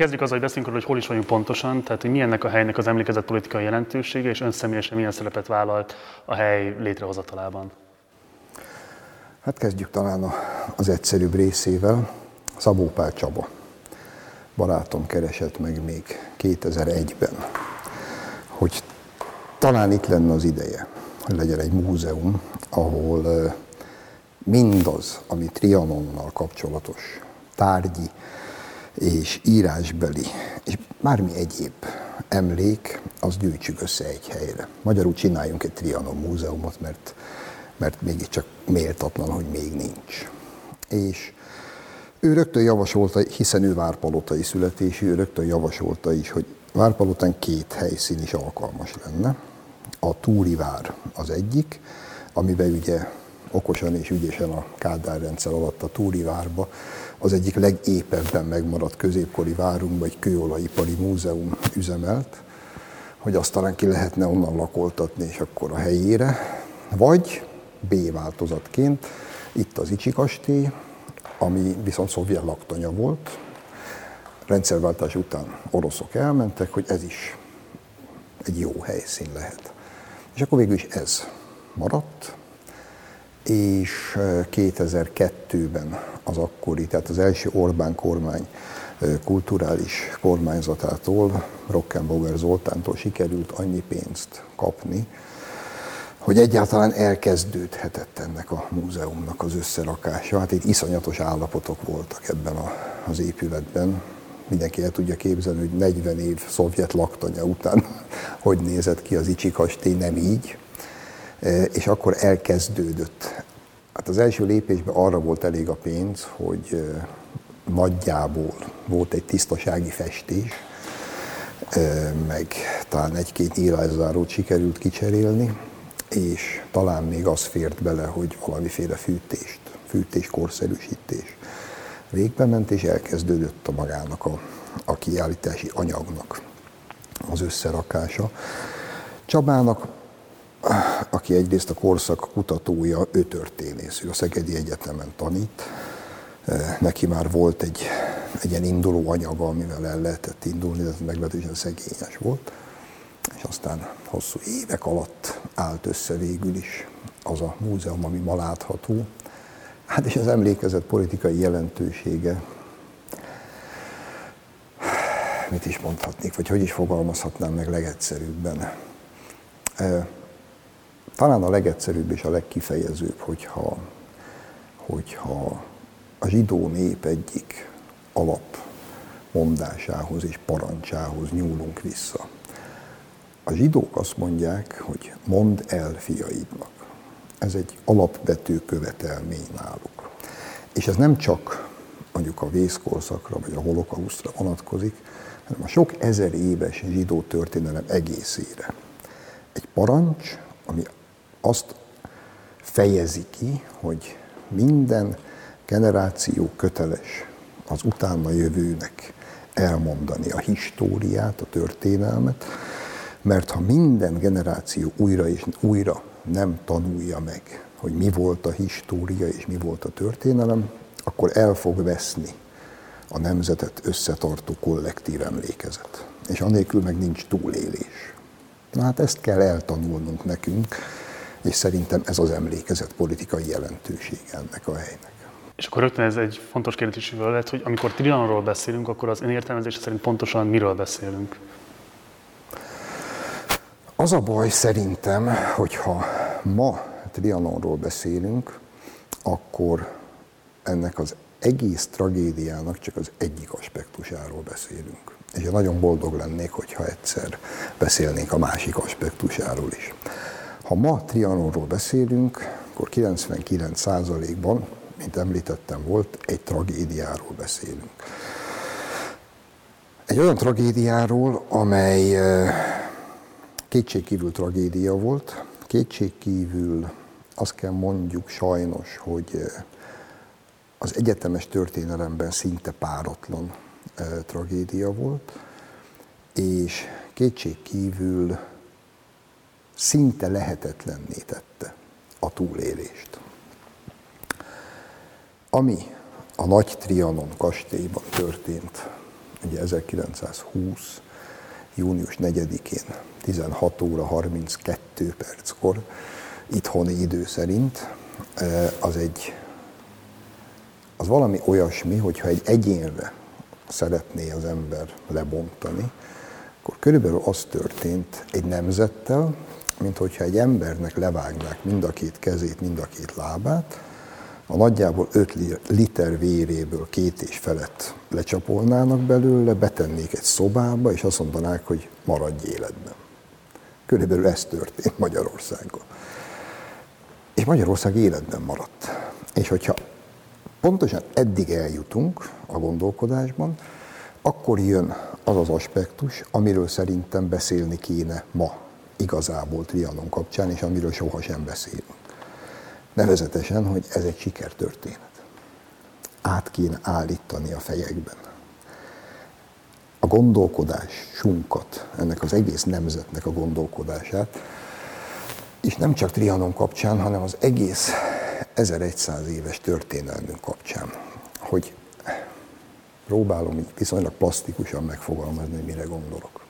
kezdjük azzal, hogy beszélünk arról, hogy hol is vagyunk pontosan, tehát hogy mi ennek a helynek az emlékezett politikai jelentősége, és ön személyesen milyen szerepet vállalt a hely létrehozatalában. Hát kezdjük talán az egyszerűbb részével. Szabó Pál Csaba barátom keresett meg még 2001-ben, hogy talán itt lenne az ideje, hogy legyen egy múzeum, ahol mindaz, ami Trianonnal kapcsolatos tárgyi és írásbeli, és bármi egyéb emlék, az gyűjtsük össze egy helyre. Magyarul csináljunk egy Trianon múzeumot, mert, mert mégiscsak méltatlan, hogy még nincs. És ő rögtön javasolta, hiszen ő várpalotai születésű, ő rögtön javasolta is, hogy Várpalotán két helyszín is alkalmas lenne. A Túrivár az egyik, amiben ugye okosan és ügyesen a Kádár rendszer alatt a Túrivárba az egyik legépebben megmaradt középkori várunk, vagy kőolajipari múzeum üzemelt, hogy azt talán ki lehetne onnan lakoltatni, és akkor a helyére. Vagy B változatként itt az Icsi kastély, ami viszont szovjet laktanya volt. Rendszerváltás után oroszok elmentek, hogy ez is egy jó helyszín lehet. És akkor végül is ez maradt, és 2002-ben az akkori, tehát az első Orbán kormány kulturális kormányzatától, Rockenbauer Zoltántól sikerült annyi pénzt kapni, hogy egyáltalán elkezdődhetett ennek a múzeumnak az összerakása. Hát itt iszonyatos állapotok voltak ebben a, az épületben. Mindenki el tudja képzelni, hogy 40 év szovjet laktanya után hogy nézett ki az Icsi kastély, nem így. E, és akkor elkezdődött. Hát az első lépésben arra volt elég a pénz, hogy e, nagyjából volt egy tisztasági festés, e, meg talán egy-két írászárót sikerült kicserélni, és talán még az fért bele, hogy valamiféle fűtést, fűtés, korszerűsítés végbe ment, és elkezdődött a magának a, a kiállítási anyagnak az összerakása. Csabának, aki egyrészt a korszak kutatója, ő történész, ő a Szegedi Egyetemen tanít, neki már volt egy, egy ilyen induló anyaga, amivel el lehetett indulni, de meglehetősen szegényes volt és aztán hosszú évek alatt állt össze végül is az a múzeum, ami ma látható. Hát és az emlékezet politikai jelentősége, mit is mondhatnék, vagy hogy is fogalmazhatnám meg legegyszerűbben. Talán a legegyszerűbb és a legkifejezőbb, hogyha, hogyha a zsidó nép egyik alap mondásához és parancsához nyúlunk vissza. A zsidók azt mondják, hogy mondd el fiaidnak. Ez egy alapvető követelmény náluk. És ez nem csak mondjuk a vészkorszakra vagy a holokausztra vonatkozik, hanem a sok ezer éves zsidó történelem egészére. Egy parancs, ami azt fejezi ki, hogy minden generáció köteles az utána jövőnek elmondani a históriát, a történelmet, mert ha minden generáció újra és újra nem tanulja meg, hogy mi volt a história és mi volt a történelem, akkor el fog veszni a nemzetet összetartó kollektív emlékezet. És anélkül meg nincs túlélés. Na hát ezt kell eltanulnunk nekünk, és szerintem ez az emlékezet politikai jelentősége ennek a helynek. És akkor rögtön ez egy fontos kérdés is lett, hogy amikor Trianonról beszélünk, akkor az ön értelmezése szerint pontosan miről beszélünk? Az a baj szerintem, hogyha ma Trianonról beszélünk, akkor ennek az egész tragédiának csak az egyik aspektusáról beszélünk. És én nagyon boldog lennék, hogyha egyszer beszélnénk a másik aspektusáról is. Ha ma Trianonról beszélünk, akkor 99%-ban, mint említettem, volt, egy tragédiáról beszélünk. Egy olyan tragédiáról, amely kétségkívül tragédia volt, kétségkívül azt kell mondjuk sajnos, hogy az egyetemes történelemben szinte páratlan tragédia volt, és kétségkívül szinte lehetetlenné tette a túlélést. Ami a Nagy Trianon kastélyban történt ugye 1920. június 4-én 16 óra 32 perckor itthoni idő szerint, az egy az valami olyasmi, hogyha egy egyénre szeretné az ember lebontani, akkor körülbelül az történt egy nemzettel, mint hogyha egy embernek levágnák mind a két kezét, mind a két lábát, a nagyjából 5 liter véréből két és felett lecsapolnának belőle, betennék egy szobába, és azt mondanák, hogy maradj életben. Körülbelül ez történt Magyarországon. És Magyarország életben maradt. És hogyha pontosan eddig eljutunk a gondolkodásban, akkor jön az az aspektus, amiről szerintem beszélni kéne ma igazából Trianon kapcsán, és amiről sohasem beszélünk. Nevezetesen, hogy ez egy sikertörténet. Át kéne állítani a fejekben. A gondolkodás sunkat, ennek az egész nemzetnek a gondolkodását, és nem csak Trianon kapcsán, hanem az egész 1100 éves történelmünk kapcsán, hogy próbálom így viszonylag plastikusan megfogalmazni, mire gondolok.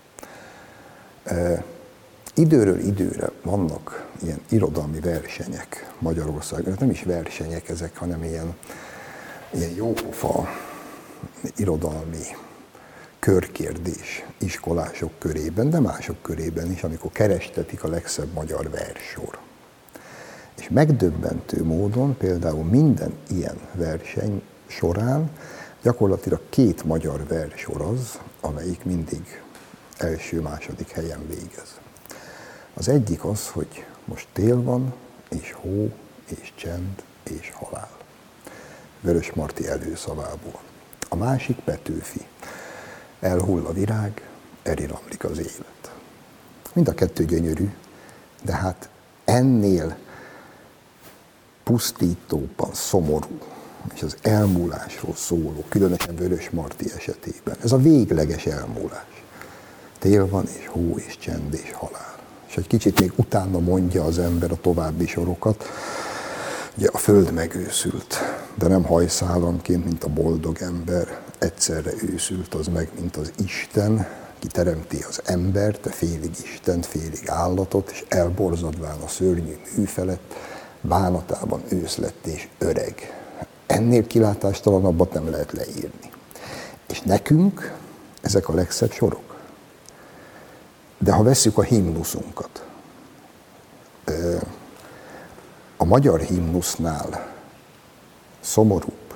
Időről időre vannak ilyen irodalmi versenyek Magyarországon, nem is versenyek ezek, hanem ilyen, ilyen jópofa irodalmi körkérdés iskolások körében, de mások körében is, amikor kerestetik a legszebb magyar versor. És megdöbbentő módon például minden ilyen verseny során gyakorlatilag két magyar versor az, amelyik mindig első-második helyen végez. Az egyik az, hogy most tél van, és hó, és csend, és halál. Vörös Marti előszavából. A másik Petőfi. Elhull a virág, eliramlik az élet. Mind a kettő gyönyörű, de hát ennél pusztítóban szomorú, és az elmúlásról szóló, különösen Vörös Marti esetében. Ez a végleges elmúlás. Tél van, és hó, és csend, és halál. És egy kicsit még utána mondja az ember a további sorokat, ugye a föld megőszült, de nem hajszálanként, mint a boldog ember, egyszerre őszült az meg, mint az Isten, ki teremti az embert, félig Istent, félig állatot, és elborzadván a szörnyű mű felett, bánatában ősz lett és öreg. Ennél kilátástalanabbat nem lehet leírni. És nekünk ezek a legszebb sorok. De ha vesszük a himnuszunkat, a magyar himnusznál szomorúbb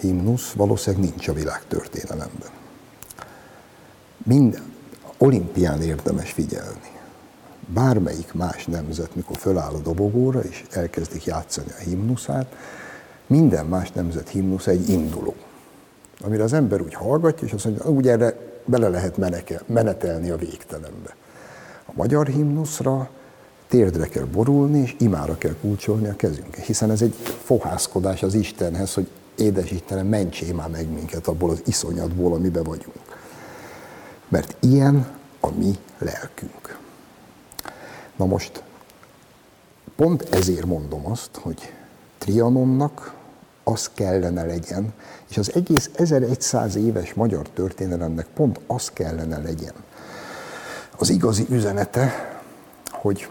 himnusz valószínűleg nincs a világtörténelemben. Minden, olimpián érdemes figyelni bármelyik más nemzet, mikor föláll a dobogóra és elkezdik játszani a himnuszát, minden más nemzet himnusz egy induló, amire az ember úgy hallgatja, és azt mondja, úgy erre bele lehet menetelni a végtelenbe. A magyar himnuszra térdre kell borulni, és imára kell kulcsolni a kezünket, hiszen ez egy fohászkodás az Istenhez, hogy édes Istenem, mentsél már meg minket abból az iszonyatból, amiben vagyunk. Mert ilyen a mi lelkünk. Na most, pont ezért mondom azt, hogy Trianonnak az kellene legyen, és az egész 1100 éves magyar történelemnek pont az kellene legyen. Az igazi üzenete, hogy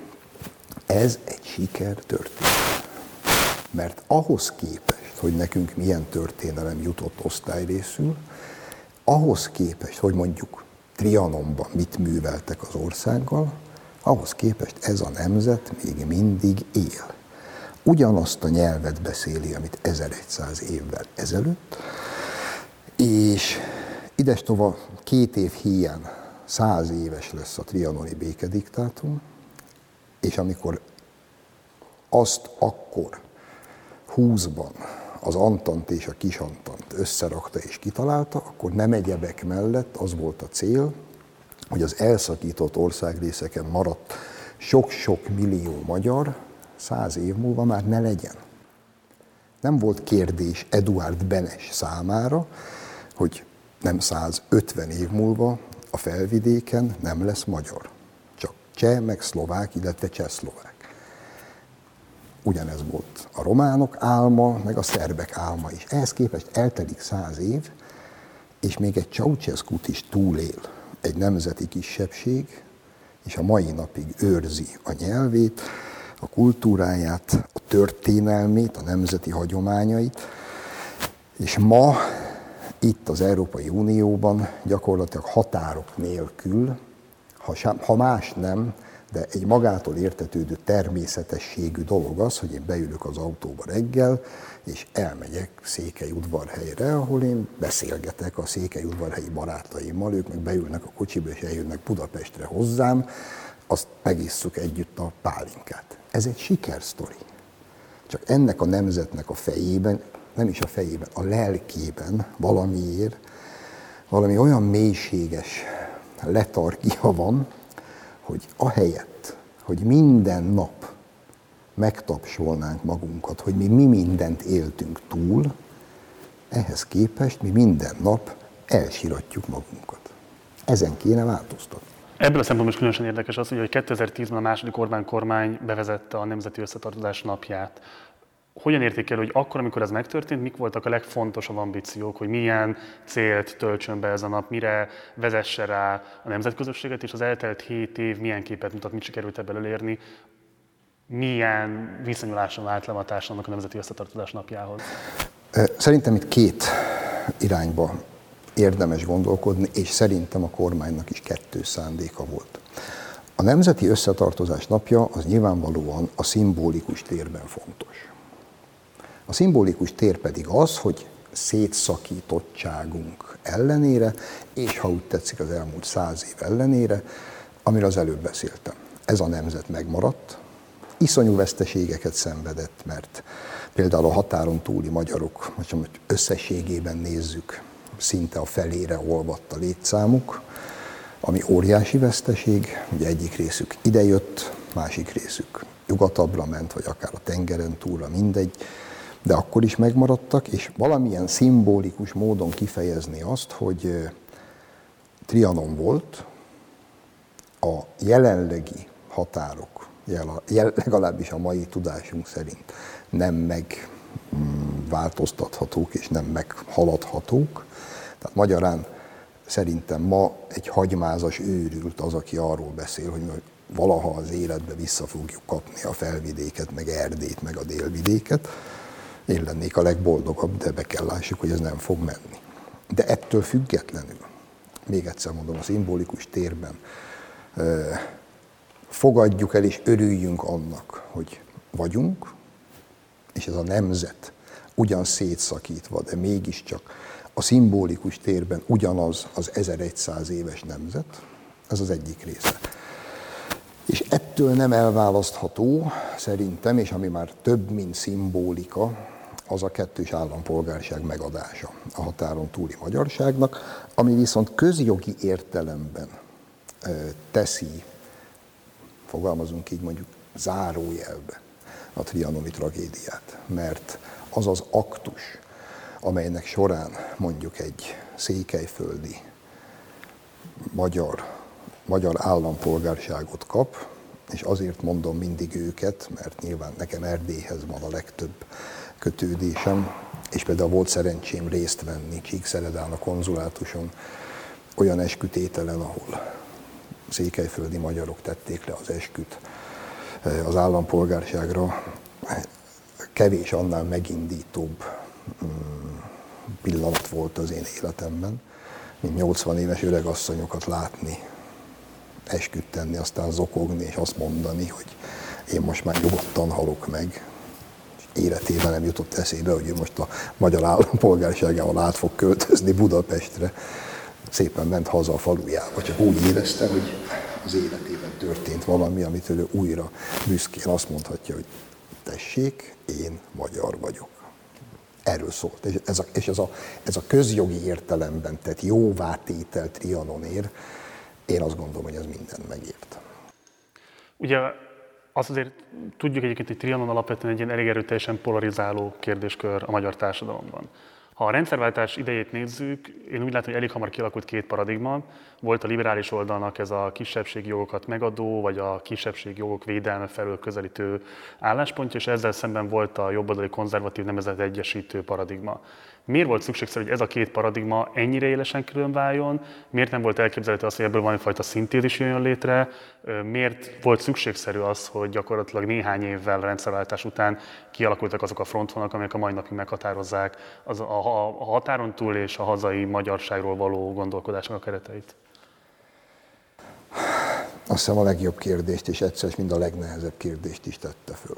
ez egy siker történet. Mert ahhoz képest, hogy nekünk milyen történelem jutott osztályrészül, ahhoz képest, hogy mondjuk Trianonban mit műveltek az országgal, ahhoz képest ez a nemzet még mindig él. Ugyanazt a nyelvet beszéli, amit 1100 évvel ezelőtt, és idestova két év hiány száz éves lesz a trianoni békediktátum, és amikor azt akkor húszban az Antant és a Kisantant összerakta és kitalálta, akkor nem egyebek mellett az volt a cél, hogy az elszakított országrészeken maradt sok-sok millió magyar száz év múlva már ne legyen. Nem volt kérdés Eduard Benes számára, hogy nem 150 év múlva a felvidéken nem lesz magyar. Csak cseh, meg szlovák, illetve csehszlovák. Ugyanez volt a románok álma, meg a szerbek álma is. Ehhez képest eltelik száz év, és még egy ceausescu is túlél, egy nemzeti kisebbség, és a mai napig őrzi a nyelvét, a kultúráját, a történelmét, a nemzeti hagyományait, és ma itt az Európai Unióban gyakorlatilag határok nélkül, ha, sem, ha más nem, de egy magától értetődő természetességű dolog az, hogy én beülök az autóba reggel, és elmegyek Székely udvarhelyre, ahol én beszélgetek a Székely udvarhelyi barátaimmal, ők meg beülnek a kocsiba, és eljönnek Budapestre hozzám, azt megisszuk együtt a pálinkát. Ez egy sikersztori. Csak ennek a nemzetnek a fejében, nem is a fejében, a lelkében valamiért, valami olyan mélységes letargia van, hogy ahelyett, hogy minden nap megtapsolnánk magunkat, hogy mi, mi mindent éltünk túl, ehhez képest mi minden nap elsiratjuk magunkat. Ezen kéne változtatni. Ebből a szempontból is különösen érdekes az, hogy 2010-ben a második Orbán kormány bevezette a Nemzeti Összetartozás napját. Hogyan értékel, hogy akkor, amikor ez megtörtént, mik voltak a legfontosabb ambíciók, hogy milyen célt töltsön be ez a nap, mire vezesse rá a nemzetközösséget, és az eltelt hét év milyen képet mutat, mit sikerült ebből elérni, milyen viszonyuláson vált le társadalomnak a Nemzeti Összetartozás napjához? Szerintem itt két irányba érdemes gondolkodni, és szerintem a kormánynak is kettő szándéka volt. A Nemzeti Összetartozás napja az nyilvánvalóan a szimbolikus térben fontos. A szimbolikus tér pedig az, hogy szétszakítottságunk ellenére, és ha úgy tetszik az elmúlt száz év ellenére, amiről az előbb beszéltem. Ez a nemzet megmaradt, iszonyú veszteségeket szenvedett, mert például a határon túli magyarok, hogy összességében nézzük, szinte a felére olvadt a létszámuk, ami óriási veszteség, ugye egyik részük idejött, másik részük nyugatabbra ment, vagy akár a tengeren túlra, mindegy, de akkor is megmaradtak, és valamilyen szimbolikus módon kifejezni azt, hogy Trianon volt, a jelenlegi határok, legalábbis a mai tudásunk szerint nem megváltoztathatók és nem meghaladhatók, tehát magyarán szerintem ma egy hagymázas őrült az, aki arról beszél, hogy valaha az életbe vissza fogjuk kapni a felvidéket, meg Erdét, meg a délvidéket. Én lennék a legboldogabb, de be kell lássuk, hogy ez nem fog menni. De ettől függetlenül, még egyszer mondom, a szimbolikus térben fogadjuk el és örüljünk annak, hogy vagyunk, és ez a nemzet ugyan szétszakítva, de mégiscsak a szimbolikus térben ugyanaz az 1100 éves nemzet, ez az egyik része. És ettől nem elválasztható szerintem, és ami már több, mint szimbolika, az a kettős állampolgárság megadása a határon túli magyarságnak, ami viszont közjogi értelemben teszi, fogalmazunk így mondjuk zárójelbe a trianoni tragédiát, mert az az aktus, amelynek során mondjuk egy székelyföldi magyar, magyar állampolgárságot kap, és azért mondom mindig őket, mert nyilván nekem Erdélyhez van a legtöbb kötődésem, és például volt szerencsém részt venni Csíkszeredán a konzulátuson olyan eskütételen, ahol székelyföldi magyarok tették le az esküt az állampolgárságra. Kevés annál megindítóbb pillanat volt az én életemben, mint 80 éves öregasszonyokat látni, esküt tenni, aztán zokogni és azt mondani, hogy én most már nyugodtan halok meg. Életében nem jutott eszébe, hogy ő most a magyar állampolgárságával át fog költözni Budapestre. Szépen ment haza a falujába, csak úgy érezte, hogy az életében történt valami, amit ő újra büszkén azt mondhatja, hogy tessék, én magyar vagyok. Erről szólt. És ez a, és ez a, ez a közjogi értelemben tett jóvátétel Trianonér, én azt gondolom, hogy ez mindent megért. Ugye azt azért tudjuk egyébként, hogy Trianon alapvetően egy ilyen elég erőteljesen polarizáló kérdéskör a magyar társadalomban. Ha a rendszerváltás idejét nézzük, én úgy látom, hogy elég hamar kialakult két paradigma. Volt a liberális oldalnak ez a kisebbségi jogokat megadó, vagy a kisebbségi jogok védelme felől közelítő álláspontja, és ezzel szemben volt a jobboldali konzervatív nemzet egyesítő paradigma. Miért volt szükségszerű, hogy ez a két paradigma ennyire élesen külön váljon? Miért nem volt elképzelhető az, hogy ebből valamifajta szintézis jön létre? Miért volt szükségszerű az, hogy gyakorlatilag néhány évvel rendszerváltás után kialakultak azok a frontvonalak, amelyek a mai napig meghatározzák az, a, a, a határon túl és a hazai magyarságról való gondolkodásnak a kereteit? Azt hiszem a legjobb kérdést, és egyszer mind a legnehezebb kérdést is tette föl.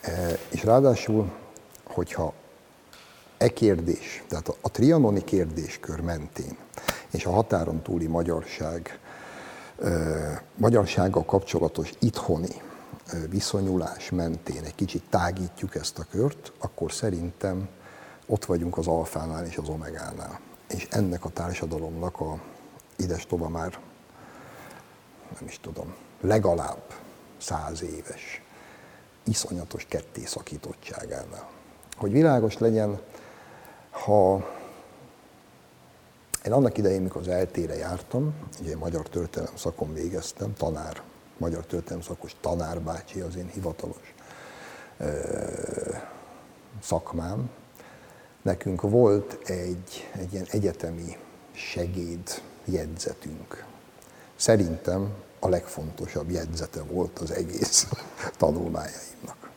E, és ráadásul, hogyha e kérdés, tehát a, a trianoni kérdéskör mentén és a határon túli magyarság, e, magyarsággal kapcsolatos itthoni e, viszonyulás mentén egy kicsit tágítjuk ezt a kört, akkor szerintem ott vagyunk az alfánál és az omegánál. És ennek a társadalomnak a ides már nem is tudom, legalább száz éves, iszonyatos ketté szakítottságánál. Hogy világos legyen, ha én annak idején, mikor az eltére jártam, ugye magyar történelem szakon végeztem, tanár, magyar történelem szakos tanárbácsi az én hivatalos ö, szakmám. Nekünk volt egy, egy ilyen egyetemi segéd jegyzetünk, szerintem a legfontosabb jegyzete volt az egész tanulmányaimnak.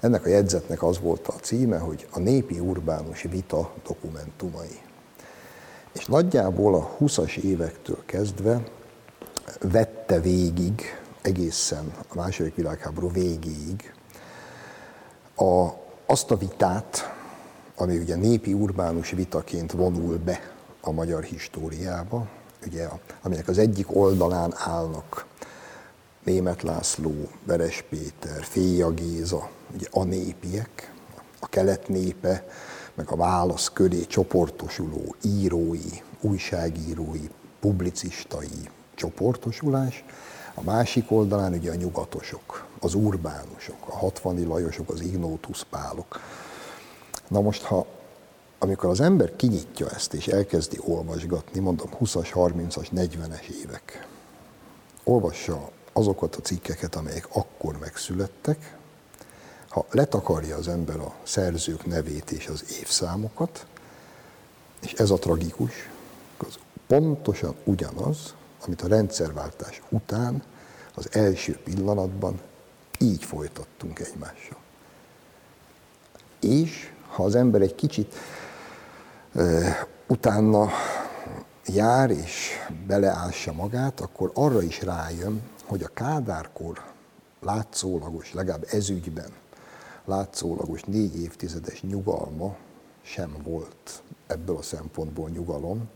Ennek a jegyzetnek az volt a címe, hogy a népi urbánus vita dokumentumai. És nagyjából a 20-as évektől kezdve vette végig, egészen a második világháború végéig, a, azt a vitát, ami ugye népi urbánus vitaként vonul be a magyar históriába, ugye, aminek az egyik oldalán állnak Német László, Veres Péter, Féja Géza, ugye a népiek, a kelet népe, meg a válasz köré csoportosuló írói, újságírói, publicistai csoportosulás, a másik oldalán ugye a nyugatosok, az urbánusok, a hatvani lajosok, az ignótusz pálok. Na most, ha amikor az ember kinyitja ezt és elkezdi olvasgatni, mondom 20-as, 30-as, 40-es évek, olvassa azokat a cikkeket, amelyek akkor megszülettek, ha letakarja az ember a szerzők nevét és az évszámokat, és ez a tragikus, az pontosan ugyanaz, amit a rendszerváltás után az első pillanatban így folytattunk egymással. És ha az ember egy kicsit utána jár és beleássa magát, akkor arra is rájön, hogy a Kádárkor látszólagos, legalább ezügyben látszólagos négy évtizedes nyugalma sem volt ebből a szempontból nyugalom,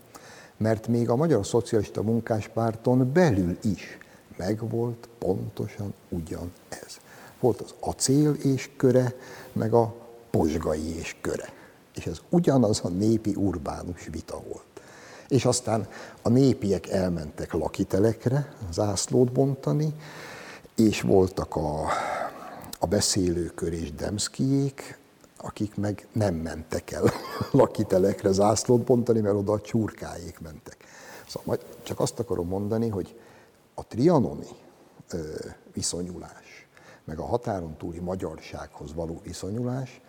mert még a Magyar Szocialista Munkáspárton belül is megvolt pontosan ugyanez. Volt az acél és köre, meg a posgai és köre és ez ugyanaz a népi urbánus vita volt. És aztán a népiek elmentek lakitelekre zászlót bontani, és voltak a, a beszélőkör és Demszkijék, akik meg nem mentek el lakitelekre zászlót bontani, mert oda a csurkáék mentek. Szóval csak azt akarom mondani, hogy a trianoni viszonyulás, meg a határon túli magyarsághoz való viszonyulás,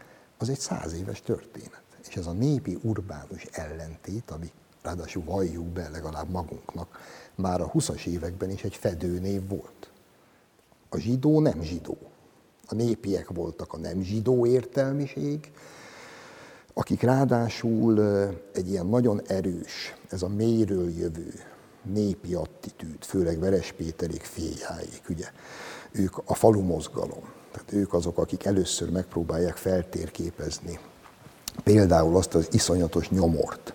az egy száz éves történet. És ez a népi urbánus ellentét, ami ráadásul valljuk be legalább magunknak, már a 20-as években is egy fedőnév volt. A zsidó nem zsidó. A népiek voltak a nem zsidó értelmiség, akik ráadásul egy ilyen nagyon erős, ez a mélyről jövő népi attitűd, főleg Veres Péterék féjáik, ugye, ők a falu mozgalom, tehát ők azok, akik először megpróbálják feltérképezni például azt az iszonyatos nyomort,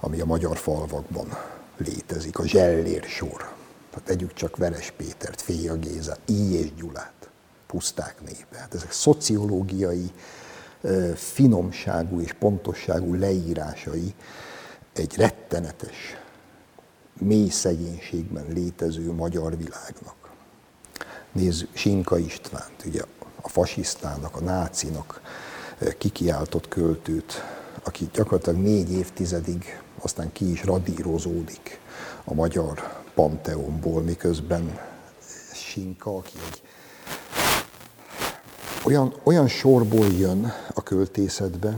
ami a magyar falvakban létezik, a zsellér sor. Tehát tegyük csak Veres Pétert, Féja Géza, I. és Gyulát, puszták népe. Hát ezek szociológiai, finomságú és pontosságú leírásai egy rettenetes, mély szegénységben létező magyar világnak. Nézzük Sinka Istvánt, ugye a fasisztának, a nácinak eh, kikiáltott költőt, aki gyakorlatilag négy évtizedig aztán ki is radírozódik a magyar panteonból, miközben Sinka, aki egy olyan, olyan sorból jön a költészetbe,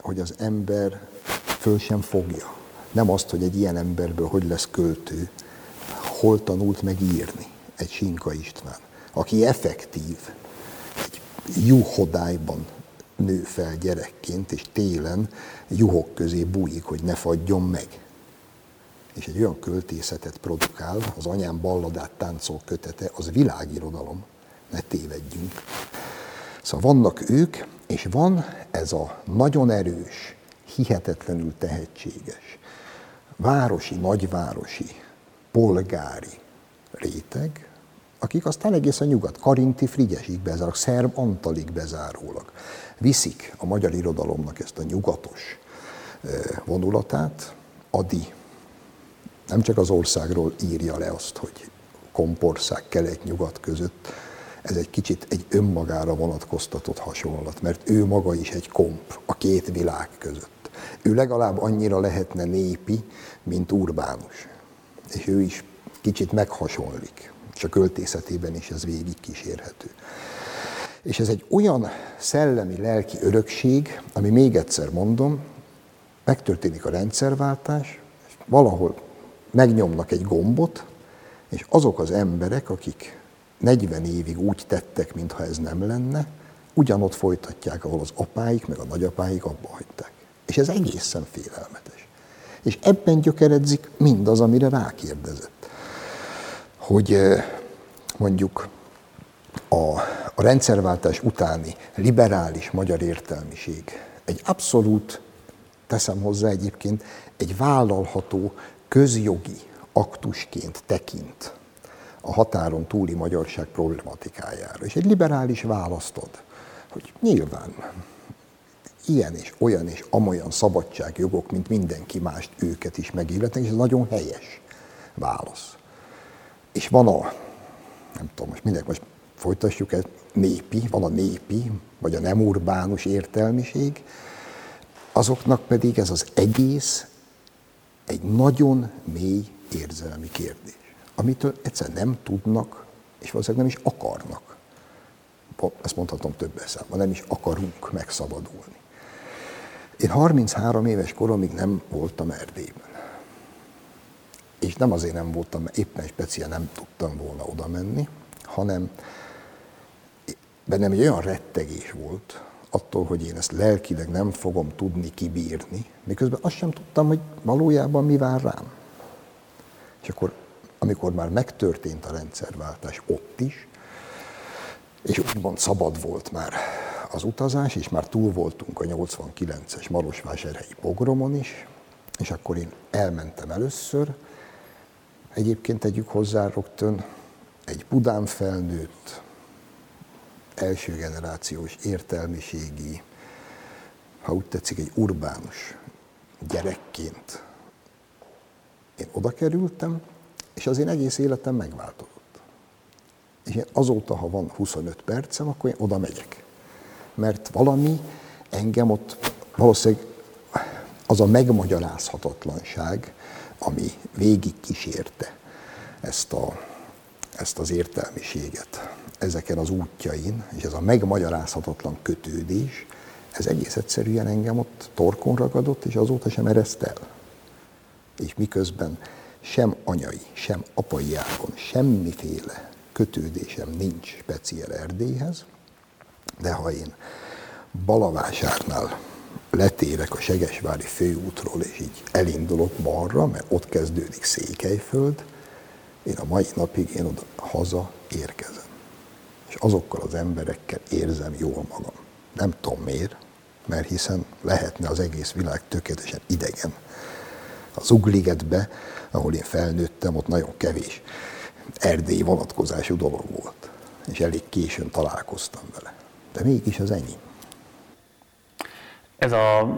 hogy az ember föl sem fogja. Nem azt, hogy egy ilyen emberből hogy lesz költő, hol tanult meg írni egy Sinka István, aki effektív, juhodályban nő fel gyerekként, és télen juhok közé bújik, hogy ne fagyjon meg. És egy olyan költészetet produkál, az anyám balladát táncol kötete, az világirodalom, ne tévedjünk. Szóval vannak ők, és van ez a nagyon erős, hihetetlenül tehetséges, városi, nagyvárosi, polgári réteg, akik aztán egészen nyugat, Karinti Frigyesig bezárólag, Szerb Antalig bezárólag viszik a magyar irodalomnak ezt a nyugatos vonulatát. Adi nem csak az országról írja le azt, hogy kompország kelet-nyugat között, ez egy kicsit egy önmagára vonatkoztatott hasonlat, mert ő maga is egy komp a két világ között. Ő legalább annyira lehetne népi, mint urbánus. És ő is kicsit meghasonlik, és a költészetében is ez végig kísérhető. És ez egy olyan szellemi, lelki örökség, ami még egyszer mondom, megtörténik a rendszerváltás, és valahol megnyomnak egy gombot, és azok az emberek, akik 40 évig úgy tettek, mintha ez nem lenne, ugyanott folytatják, ahol az apáik, meg a nagyapáik abba hagyták. És ez egészen félelmetes. És ebben gyökeredzik mindaz, amire rákérdezett. Hogy mondjuk a, a rendszerváltás utáni liberális magyar értelmiség egy abszolút, teszem hozzá egyébként, egy vállalható közjogi aktusként tekint a határon túli magyarság problematikájára. És egy liberális választod, hogy nyilván ilyen és olyan és amolyan szabadságjogok, mint mindenki mást őket is megilletnek, és ez nagyon helyes válasz. És van a, nem tudom, most mindenki most folytassuk, ez népi, van a népi, vagy a nem urbánus értelmiség, azoknak pedig ez az egész egy nagyon mély érzelmi kérdés amitől egyszer nem tudnak, és valószínűleg nem is akarnak. Ezt mondhatom több számban, nem is akarunk megszabadulni. Én 33 éves koromig nem voltam Erdélyben. És nem azért nem voltam, mert éppen speciál nem tudtam volna oda menni, hanem bennem egy olyan rettegés volt, attól, hogy én ezt lelkileg nem fogom tudni kibírni, miközben azt sem tudtam, hogy valójában mi vár rám. És akkor amikor már megtörtént a rendszerváltás ott is, és úgymond szabad volt már az utazás, és már túl voltunk a 89-es Marosvásárhelyi pogromon is, és akkor én elmentem először. Egyébként tegyük hozzá rögtön egy Budán felnőtt, első generációs értelmiségi, ha úgy tetszik, egy urbánus gyerekként én oda kerültem, és az én egész életem megváltozott. És én azóta, ha van 25 percem, akkor én oda megyek. Mert valami engem ott valószínűleg az a megmagyarázhatatlanság, ami végig kísérte ezt, a, ezt az értelmiséget ezeken az útjain, és ez a megmagyarázhatatlan kötődés, ez egész egyszerűen engem ott torkon ragadott, és azóta sem ereszt el. És miközben sem anyai, sem apai ágon semmiféle kötődésem nincs speciál Erdélyhez, de ha én Balavásárnál letérek a Segesvári főútról, és így elindulok balra, mert ott kezdődik Székelyföld, én a mai napig én oda haza érkezem. És azokkal az emberekkel érzem jól magam. Nem tudom miért, mert hiszen lehetne az egész világ tökéletesen idegen. Az Ugligetbe ahol én felnőttem, ott nagyon kevés erdélyi vonatkozású dolog volt. És elég későn találkoztam vele. De mégis az ennyi. Ez a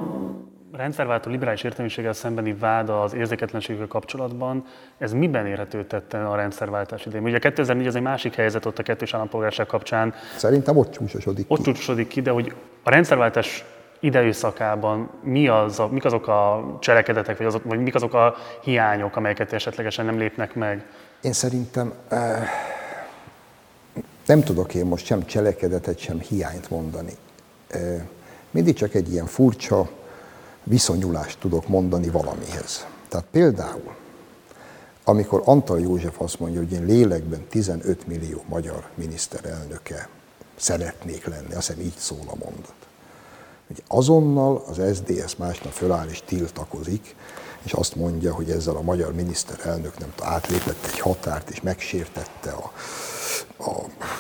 rendszerváltó liberális értelmiséggel szembeni vád az érzéketlenséggel kapcsolatban, ez miben érhető tette a rendszerváltás idején? Ugye 2004 az egy másik helyzet ott a kettős állampolgárság kapcsán. Szerintem ott csúcsosodik. Ott csúcsosodik ki, de hogy a rendszerváltás időszakában mi az a, mik azok a cselekedetek, vagy, azok, vagy mik azok a hiányok, amelyeket esetlegesen nem lépnek meg? Én szerintem eh, nem tudok én most sem cselekedetet, sem hiányt mondani. Mindig csak egy ilyen furcsa viszonyulást tudok mondani valamihez. Tehát például, amikor Antal József azt mondja, hogy én lélekben 15 millió magyar miniszterelnöke szeretnék lenni, azt hiszem így szól a mondat. Hogy azonnal az SDS másnap föláll és tiltakozik, és azt mondja, hogy ezzel a magyar miniszterelnök nem átlépett egy határt, és megsértette a, a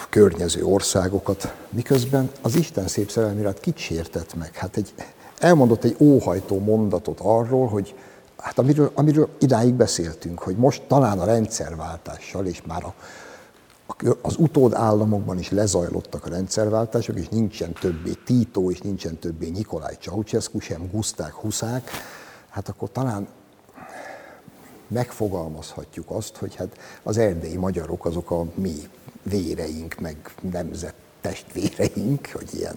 környező országokat, miközben az Isten szép szerelmérát kit sértett meg? Hát egy, elmondott egy óhajtó mondatot arról, hogy hát amiről, amiről idáig beszéltünk, hogy most talán a rendszerváltással, és már a, az utód államokban is lezajlottak a rendszerváltások, és nincsen többé Tito, és nincsen többé Nikolaj Ceausescu, sem Guszták Huszák, hát akkor talán megfogalmazhatjuk azt, hogy hát az erdélyi magyarok azok a mi véreink, meg nemzet testvéreink, hogy ilyen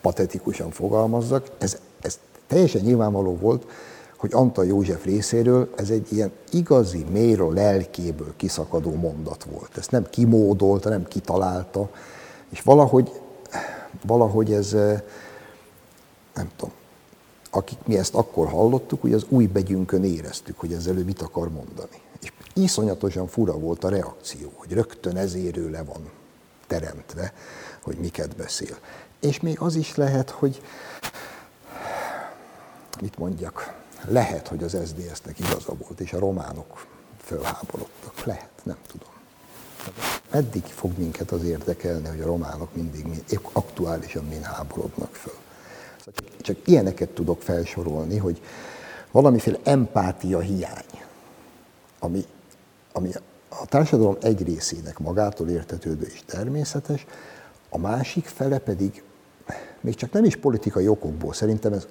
patetikusan fogalmazzak. Ez, ez teljesen nyilvánvaló volt, hogy Antal József részéről ez egy ilyen igazi, mélyről lelkéből kiszakadó mondat volt. Ezt nem kimódolta, nem kitalálta, és valahogy, valahogy ez, eh, nem tudom, akik mi ezt akkor hallottuk, hogy az új begyünkön éreztük, hogy ezzel ő mit akar mondani. Iszonyatosan fura volt a reakció, hogy rögtön ezéről le van teremtve, hogy miket beszél. És még az is lehet, hogy mit mondjak, lehet, hogy az SZDSZ-nek igaza volt, és a románok fölháborodtak. Lehet, nem tudom. Eddig fog minket az érdekelni, hogy a románok mindig épp aktuálisan mind háborodnak föl. Szóval csak, csak ilyeneket tudok felsorolni, hogy valamiféle empátia hiány, ami, ami a társadalom egy részének magától értetődő és természetes, a másik fele pedig még csak nem is politikai okokból, szerintem ez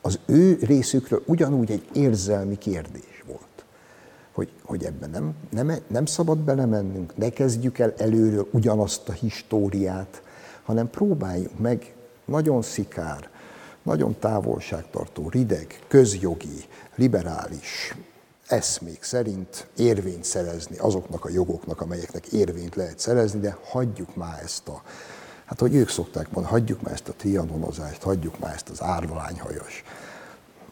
az ő részükről ugyanúgy egy érzelmi kérdés volt. Hogy, hogy ebben nem, nem, nem szabad belemennünk, ne kezdjük el előről ugyanazt a históriát, hanem próbáljuk meg nagyon szikár, nagyon távolságtartó, rideg, közjogi, liberális eszmék szerint érvényt szerezni azoknak a jogoknak, amelyeknek érvényt lehet szerezni, de hagyjuk már ezt a Hát, hogy ők szokták mondani, hagyjuk már ezt a trianonozást, hagyjuk már ezt az árvalányhajas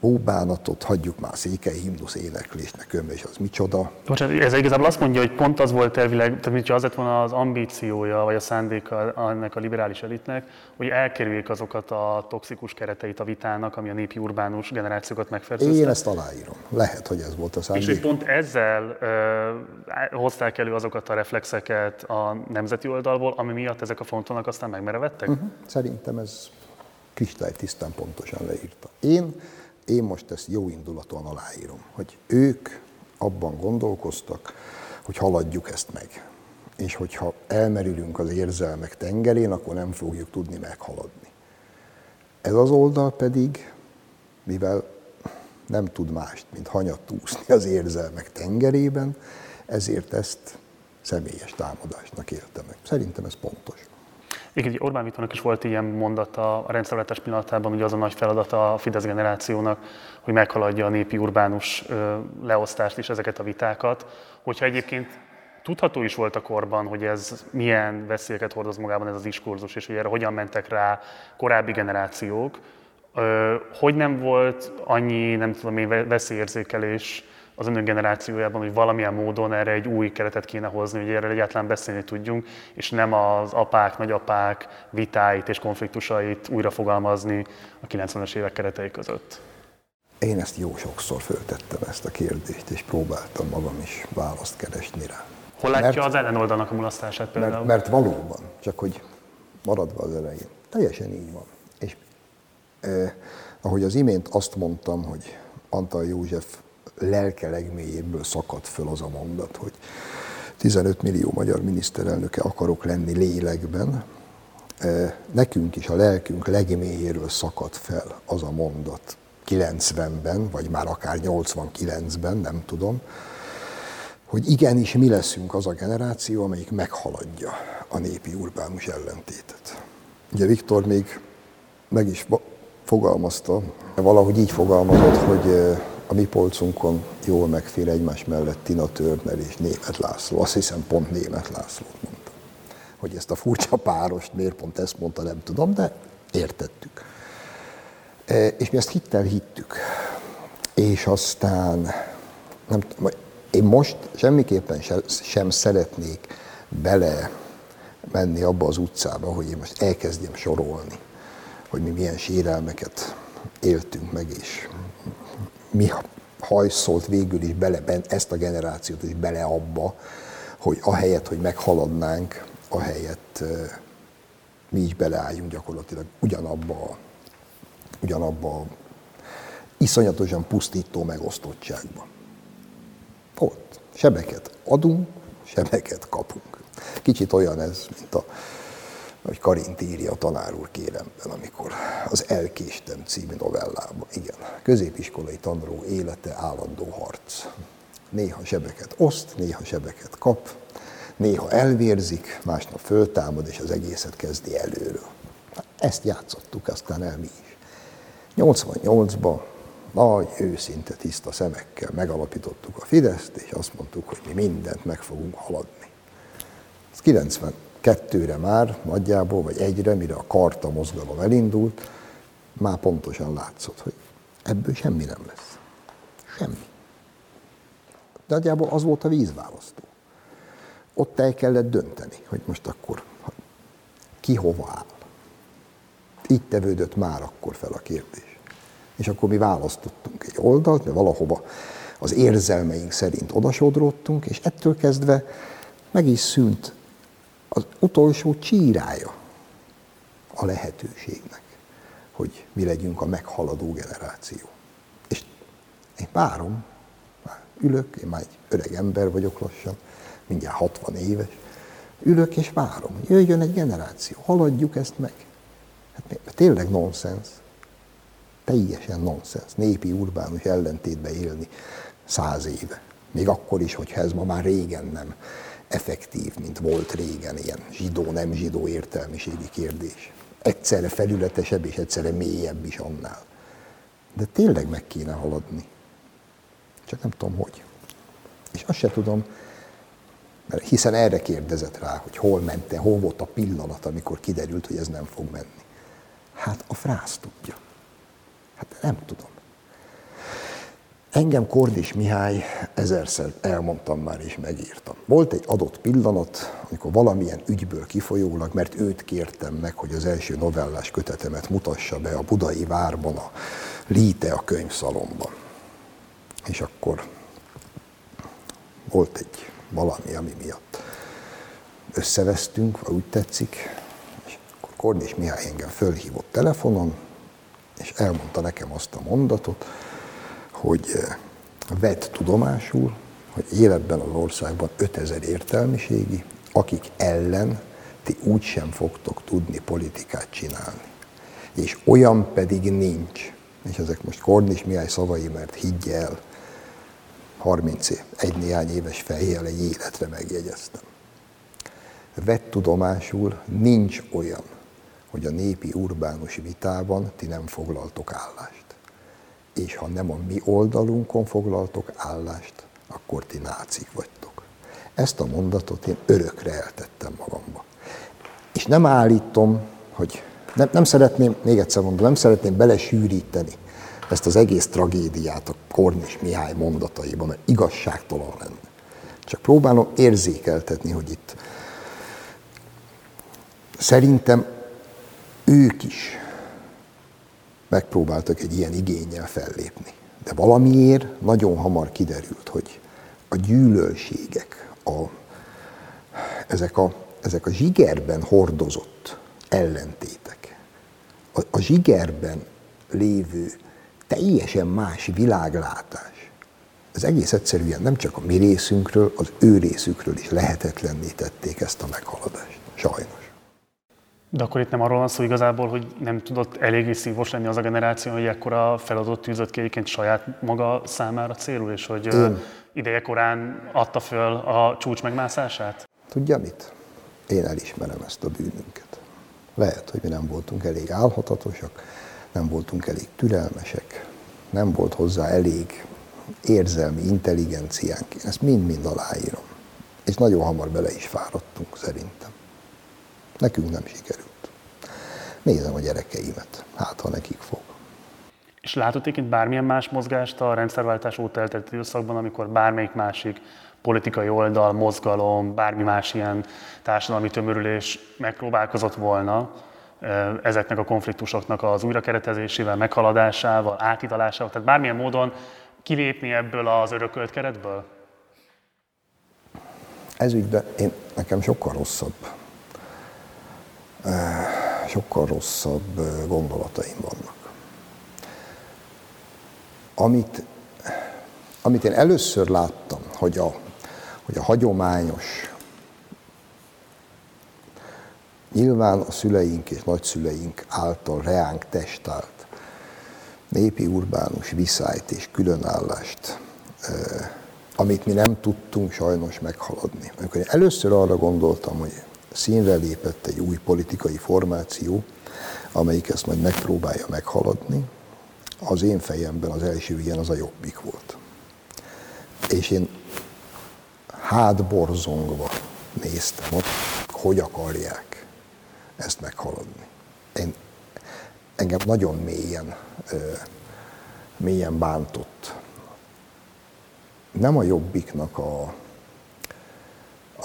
óbánatot, hagyjuk már a székely himnusz éneklést, nekem és az micsoda. Bocsánat, ez igazából azt mondja, hogy pont az volt elvileg, tehát mintha az lett volna az ambíciója, vagy a szándéka ennek a liberális elitnek, hogy elkerüljék azokat a toxikus kereteit a vitának, ami a népi urbánus generációkat megfertőzte. Én ezt aláírom. Lehet, hogy ez volt a szándék. És hogy pont ezzel ö, hozták elő azokat a reflexeket a nemzeti oldalból, ami miatt ezek a fontonak aztán megmerevettek? Uh-huh. Szerintem ez kristálytisztán pontosan leírta. Én én most ezt jó indulatúan aláírom, hogy ők abban gondolkoztak, hogy haladjuk ezt meg. És hogyha elmerülünk az érzelmek tengerén, akkor nem fogjuk tudni meghaladni. Ez az oldal pedig, mivel nem tud mást, mint hanyat úszni az érzelmek tengerében, ezért ezt személyes támadásnak éltem meg. Szerintem ez pontos. Igen, Orbán Viktornak is volt ilyen mondata a rendszerváltás pillanatában, hogy az a nagy feladata a Fidesz generációnak, hogy meghaladja a népi urbánus leosztást és ezeket a vitákat. Hogyha egyébként tudható is volt a korban, hogy ez milyen veszélyeket hordoz magában ez az diskurzus, és hogy erre hogyan mentek rá korábbi generációk, hogy nem volt annyi, nem tudom én, veszélyérzékelés az önök generációjában, hogy valamilyen módon erre egy új keretet kéne hozni, hogy erre egyáltalán beszélni tudjunk, és nem az apák, nagyapák vitáit és konfliktusait újra fogalmazni a 90-es évek keretei között. Én ezt jó sokszor föltettem ezt a kérdést, és próbáltam magam is választ keresni rá. Hol látja mert, az ellenoldalnak a mulasztását például? Mert, mert valóban, csak hogy maradva az elején, teljesen így van. És eh, ahogy az imént azt mondtam, hogy Antal József lelke legmélyéből szakadt föl az a mondat, hogy 15 millió magyar miniszterelnöke akarok lenni lélekben, e, nekünk is a lelkünk legmélyéről szakadt fel az a mondat 90-ben, vagy már akár 89-ben, nem tudom, hogy igenis mi leszünk az a generáció, amelyik meghaladja a népi urbánus ellentétet. Ugye Viktor még meg is fogalmazta, valahogy így fogalmazott, hogy e, a mi polcunkon jól megfér egymás mellett Tina Turner és Német László. Azt hiszem pont Német Lászlót mondta. Hogy ezt a furcsa párost miért pont ezt mondta, nem tudom, de értettük. E, és mi ezt hittel hittük. És aztán nem, én most semmiképpen sem szeretnék bele menni abba az utcába, hogy én most elkezdjem sorolni, hogy mi milyen sérelmeket éltünk meg, és mi hajszolt végül is bele, ezt a generációt is bele abba, hogy ahelyett, hogy meghaladnánk, ahelyett mi is beleálljunk gyakorlatilag ugyanabba, ugyanabba iszonyatosan pusztító megosztottságba. Ott sebeket adunk, sebeket kapunk. Kicsit olyan ez, mint a, hogy Karint írja a tanár úr kéremben, amikor az Elkéstem című novellában. Igen, középiskolai tanuló élete állandó harc. Néha sebeket oszt, néha sebeket kap, néha elvérzik, másnap föltámad, és az egészet kezdi előről. Ezt játszottuk aztán el mi is. 88-ban nagy, őszinte, tiszta szemekkel megalapítottuk a Fideszt, és azt mondtuk, hogy mi mindent meg fogunk haladni. Ez 92-re már nagyjából, vagy egyre, mire a karta mozgalom elindult, már pontosan látszott, hogy ebből semmi nem lesz. Semmi. De nagyjából az volt a vízválasztó. Ott el kellett dönteni, hogy most akkor ki hova áll. Így tevődött már akkor fel a kérdés. És akkor mi választottunk egy oldalt, mert valahova az érzelmeink szerint odasodródtunk, és ettől kezdve meg is szűnt az utolsó csírája a lehetőségnek, hogy mi legyünk a meghaladó generáció. És én várom, már ülök, én már egy öreg ember vagyok lassan, mindjárt 60 éves, ülök és várom, hogy jöjjön egy generáció, haladjuk ezt meg. Hát tényleg nonsens teljesen nonsens, népi urbánus ellentétbe élni száz éve. Még akkor is, hogyha ez ma már régen nem effektív, mint volt régen, ilyen zsidó-nem zsidó értelmiségi kérdés. Egyszerre felületesebb és egyszerre mélyebb is annál. De tényleg meg kéne haladni. Csak nem tudom, hogy. És azt se tudom, mert hiszen erre kérdezett rá, hogy hol mente, hol volt a pillanat, amikor kiderült, hogy ez nem fog menni. Hát a frász tudja. Hát nem tudom. Engem Kordis Mihály ezerszer elmondtam már és megírtam. Volt egy adott pillanat, amikor valamilyen ügyből kifolyólag, mert őt kértem meg, hogy az első novellás kötetemet mutassa be a budai várban, a Líte a könyvszalomban. És akkor volt egy valami, ami miatt összevesztünk, vagy úgy tetszik, és akkor Kordis Mihály engem fölhívott telefonon, és elmondta nekem azt a mondatot, hogy eh, vett tudomásul, hogy életben az országban 5000 értelmiségi, akik ellen ti úgysem fogtok tudni politikát csinálni. És olyan pedig nincs, és ezek most Kornis Mihály szavai, mert higgy el, 30 év, egy néhány éves fejjel egy életre megjegyeztem. Vett tudomásul, nincs olyan, hogy a népi urbánus vitában ti nem foglaltok állást. És ha nem a mi oldalunkon foglaltok állást, akkor ti nácik vagytok. Ezt a mondatot én örökre eltettem magamba. És nem állítom, hogy nem, nem szeretném, még egyszer mondom, nem szeretném belesűríteni ezt az egész tragédiát a Kornis Mihály mondataiba, mert igazságtalan lenne. Csak próbálom érzékeltetni, hogy itt szerintem ők is megpróbáltak egy ilyen igényel fellépni. De valamiért nagyon hamar kiderült, hogy a gyűlölségek, a, ezek, a, ezek a zsigerben hordozott ellentétek, a, a zsigerben lévő teljesen más világlátás, ez egész egyszerűen nem csak a mi részünkről, az ő részükről is lehetetlenné tették ezt a meghaladást. Sajnos. De akkor itt nem arról van szó igazából, hogy nem tudott eléggé szívos lenni az a generáció, hogy ekkora feladat tűzött ki egyébként saját maga számára célul, és hogy Én... ideje korán adta föl a csúcs megmászását? Tudja mit? Én elismerem ezt a bűnünket. Lehet, hogy mi nem voltunk elég álhatatosak, nem voltunk elég türelmesek, nem volt hozzá elég érzelmi intelligenciánk. Én ezt mind-mind aláírom. És nagyon hamar bele is fáradtunk szerintem. Nekünk nem sikerült. Nézem a gyerekeimet, hát ha nekik fog. És látott egyébként bármilyen más mozgást a rendszerváltás óta eltelt időszakban, amikor bármelyik másik politikai oldal, mozgalom, bármi más ilyen társadalmi tömörülés megpróbálkozott volna ezeknek a konfliktusoknak az újrakeretezésével, meghaladásával, átidalásával, tehát bármilyen módon kilépni ebből az örökölt keretből? Ez ügyben én, nekem sokkal rosszabb, sokkal rosszabb gondolataim vannak. Amit, amit én először láttam, hogy a, hogy a hagyományos, nyilván a szüleink és nagyszüleink által reánk testált népi urbánus viszályt és különállást, amit mi nem tudtunk sajnos meghaladni. Amikor én először arra gondoltam, hogy színre lépett egy új politikai formáció, amelyik ezt majd megpróbálja meghaladni, az én fejemben az első ilyen az a jobbik volt. És én hátborzongva néztem ott, hogy akarják ezt meghaladni. Én, engem nagyon mélyen, mélyen bántott. Nem a jobbiknak a,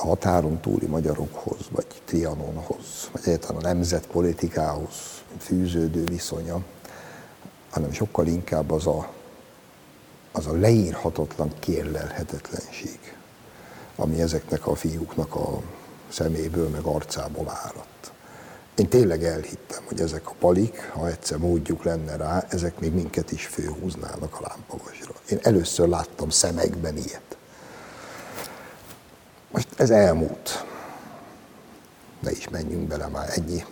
a határon túli magyarokhoz, vagy Trianonhoz, vagy egyáltalán a nemzetpolitikához fűződő viszonya, hanem sokkal inkább az a, az a leírhatatlan kérlelhetetlenség, ami ezeknek a fiúknak a szeméből, meg arcából áradt. Én tényleg elhittem, hogy ezek a palik, ha egyszer módjuk lenne rá, ezek még minket is főhúznának a lámpavasra. Én először láttam szemekben ilyet. Most ez elmúlt. Ne is menjünk bele már ennyi,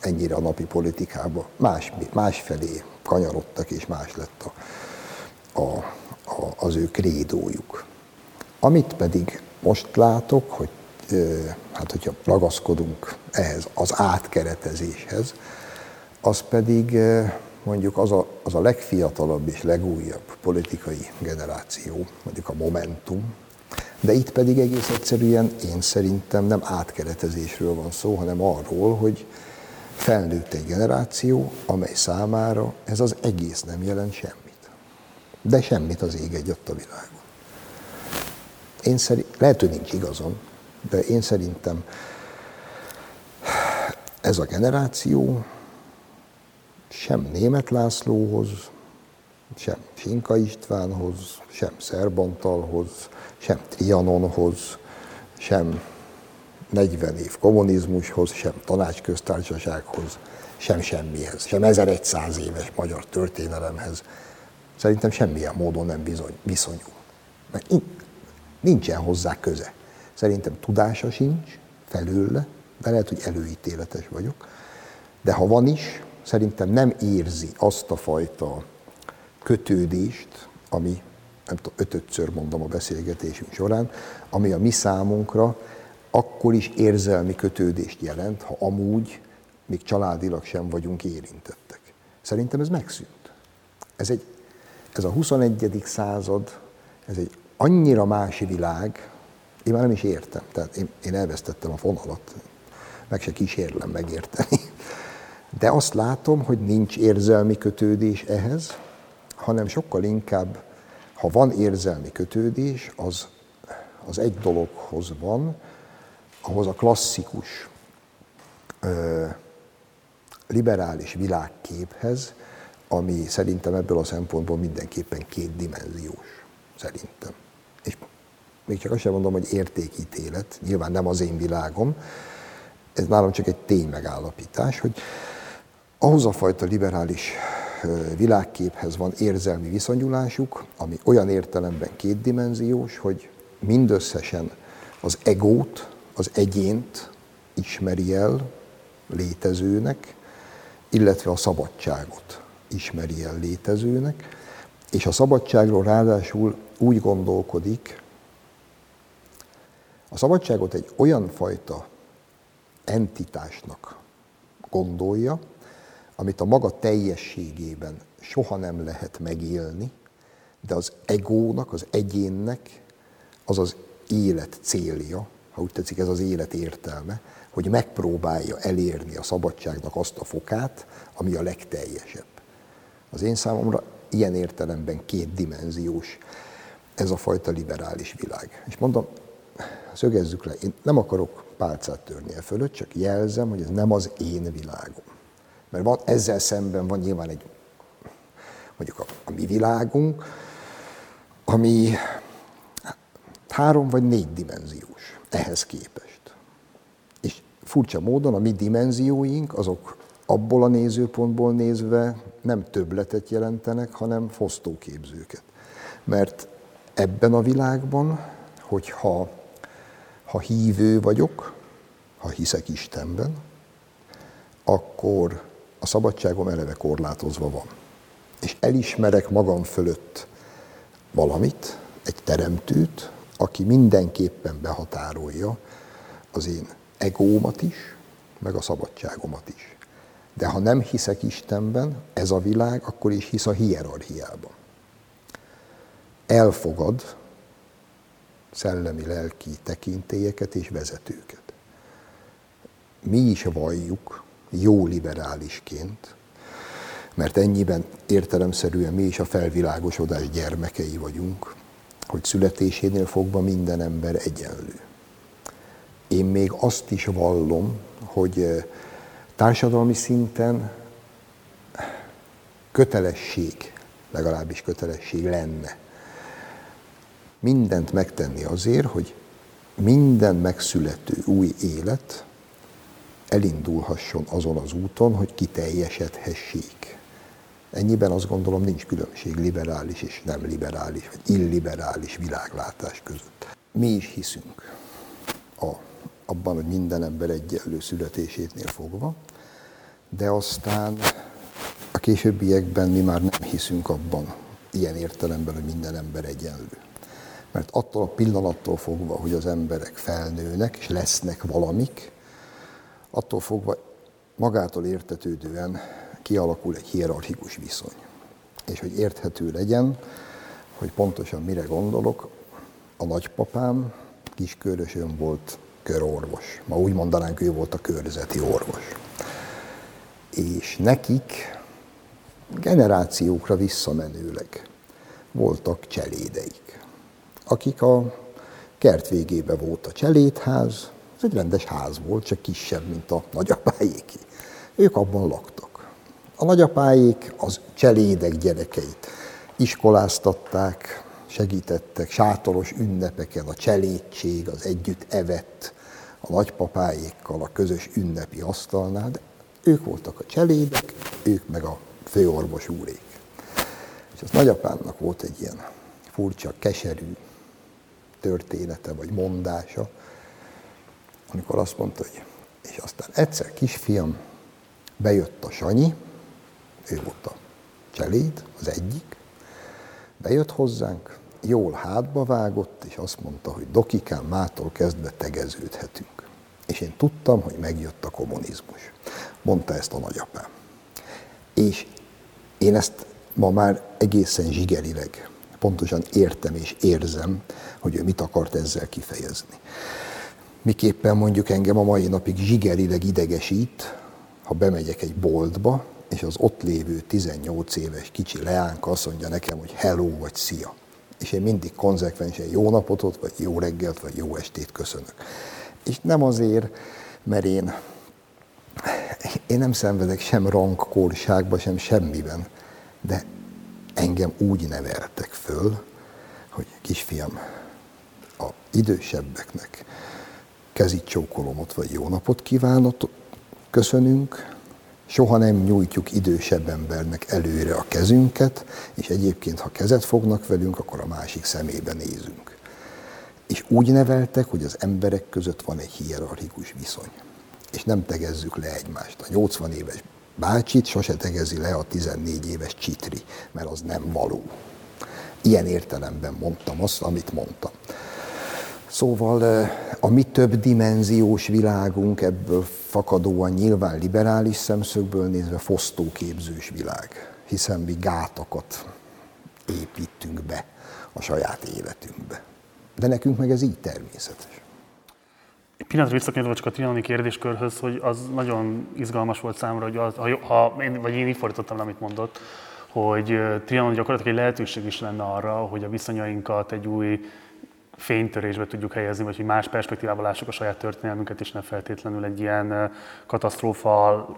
ennyire a napi politikába. Más, másfelé kanyarodtak, és más lett a, a, a, az ő krédójuk. Amit pedig most látok, hogy hát hogyha ragaszkodunk ehhez az átkeretezéshez, az pedig mondjuk az a, az a legfiatalabb és legújabb politikai generáció, mondjuk a Momentum, de itt pedig egész egyszerűen én szerintem nem átkeretezésről van szó, hanem arról, hogy felnőtt egy generáció, amely számára ez az egész nem jelent semmit. De semmit az ég egy a világon. Én szerint, lehet, hogy nincs igazam, de én szerintem ez a generáció sem Német Lászlóhoz, sem Sinka Istvánhoz, sem Szerbantalhoz, sem Trianonhoz, sem 40 év kommunizmushoz, sem tanácsköztársasághoz, sem semmihez, sem 1100 éves magyar történelemhez. Szerintem semmilyen módon nem bizony, viszonyul. Mert nincsen hozzá köze. Szerintem tudása sincs felőle, de lehet, hogy előítéletes vagyok. De ha van is, szerintem nem érzi azt a fajta kötődést, ami, nem tudom, ötötször mondom a beszélgetésünk során, ami a mi számunkra akkor is érzelmi kötődést jelent, ha amúgy még családilag sem vagyunk érintettek. Szerintem ez megszűnt. Ez, egy, ez a 21. század, ez egy annyira más világ, én már nem is értem. Tehát én, én elvesztettem a fonalat, meg se kísérlem megérteni. De azt látom, hogy nincs érzelmi kötődés ehhez, hanem sokkal inkább, ha van érzelmi kötődés, az, az egy dologhoz van, ahhoz a klasszikus ö, liberális világképhez, ami szerintem ebből a szempontból mindenképpen kétdimenziós, szerintem. És még csak azt sem mondom, hogy értékítélet, nyilván nem az én világom, ez nálam csak egy tény megállapítás, hogy ahhoz a fajta liberális világképhez van érzelmi viszonyulásuk, ami olyan értelemben kétdimenziós, hogy mindösszesen az egót, az egyént ismeri el létezőnek, illetve a szabadságot ismeri el létezőnek, és a szabadságról ráadásul úgy gondolkodik, a szabadságot egy olyan fajta entitásnak gondolja, amit a maga teljességében soha nem lehet megélni, de az egónak, az egyénnek az az élet célja, ha úgy tetszik, ez az élet értelme, hogy megpróbálja elérni a szabadságnak azt a fokát, ami a legteljesebb. Az én számomra ilyen értelemben kétdimenziós ez a fajta liberális világ. És mondom, szögezzük le, én nem akarok pálcát törni e fölött, csak jelzem, hogy ez nem az én világom. Mert van, ezzel szemben van nyilván egy, mondjuk a, a mi világunk, ami három vagy négy dimenziós ehhez képest. És furcsa módon a mi dimenzióink azok abból a nézőpontból nézve nem többletet jelentenek, hanem fosztóképzőket. Mert ebben a világban, hogyha ha hívő vagyok, ha hiszek Istenben, akkor a szabadságom eleve korlátozva van. És elismerek magam fölött valamit, egy teremtőt, aki mindenképpen behatárolja az én egómat is, meg a szabadságomat is. De ha nem hiszek Istenben, ez a világ, akkor is hisz a hierarchiában. Elfogad szellemi-lelki tekintélyeket és vezetőket. Mi is valljuk jó liberálisként, mert ennyiben értelemszerűen mi is a felvilágosodás gyermekei vagyunk, hogy születésénél fogva minden ember egyenlő. Én még azt is vallom, hogy eh, társadalmi szinten kötelesség, legalábbis kötelesség lenne mindent megtenni azért, hogy minden megszülető új élet elindulhasson azon az úton, hogy kiteljesedhessék. Ennyiben azt gondolom nincs különbség liberális és nem liberális, vagy illiberális világlátás között. Mi is hiszünk a, abban, hogy minden ember egyenlő születésétnél fogva, de aztán a későbbiekben mi már nem hiszünk abban, ilyen értelemben, hogy minden ember egyenlő. Mert attól a pillanattól fogva, hogy az emberek felnőnek és lesznek valamik, attól fogva magától értetődően kialakul egy hierarchikus viszony. És hogy érthető legyen, hogy pontosan mire gondolok, a nagypapám kiskörösön volt körorvos. Ma úgy mondanánk, ő volt a körzeti orvos. És nekik generációkra visszamenőleg voltak cselédeik, akik a kert végébe volt a cselédház, ez egy rendes ház volt, csak kisebb, mint a nagyapáéki. Ők abban laktak. A nagyapáék az cselédek gyerekeit iskoláztatták, segítettek sátoros ünnepeken, a cselédség, az együtt evett, a nagypapáékkal a közös ünnepi asztalnál, de ők voltak a cselédek, ők meg a főorvos úrék. És az nagyapámnak volt egy ilyen furcsa, keserű története vagy mondása, amikor azt mondta, hogy és aztán egyszer kisfiam, bejött a Sanyi, ő volt a cseléd, az egyik, bejött hozzánk, jól hátba vágott, és azt mondta, hogy dokikán mától kezdve tegeződhetünk. És én tudtam, hogy megjött a kommunizmus. Mondta ezt a nagyapám. És én ezt ma már egészen zsigerileg pontosan értem és érzem, hogy ő mit akart ezzel kifejezni miképpen mondjuk engem a mai napig zsigerileg idegesít, ha bemegyek egy boltba, és az ott lévő 18 éves kicsi leánka azt mondja nekem, hogy hello vagy szia. És én mindig konzekvensen jó napotot, vagy jó reggelt, vagy jó estét köszönök. És nem azért, mert én, én nem szenvedek sem rangkorságba, sem semmiben, de engem úgy neveltek föl, hogy kisfiam, a idősebbeknek kezit csókolom ott, vagy jó napot kívánok, köszönünk, soha nem nyújtjuk idősebb embernek előre a kezünket, és egyébként, ha kezet fognak velünk, akkor a másik szemébe nézünk. És úgy neveltek, hogy az emberek között van egy hierarchikus viszony. És nem tegezzük le egymást. A 80 éves bácsit sose tegezi le a 14 éves csitri, mert az nem való. Ilyen értelemben mondtam azt, amit mondtam. Szóval a mi több dimenziós világunk ebből fakadóan nyilván liberális szemszögből nézve fosztóképzős világ, hiszen mi gátakat építünk be a saját életünkbe. De nekünk meg ez így természetes. Egy pillanatra visszakanyarodva csak a trianoni kérdéskörhöz, hogy az nagyon izgalmas volt számomra, hogy az, ha, ha én, vagy én így fordítottam, amit mondott, hogy Trianon gyakorlatilag egy lehetőség is lenne arra, hogy a viszonyainkat egy új fénytörésbe tudjuk helyezni, vagy hogy más perspektívával lássuk a saját történelmünket, és nem feltétlenül egy ilyen katasztrófa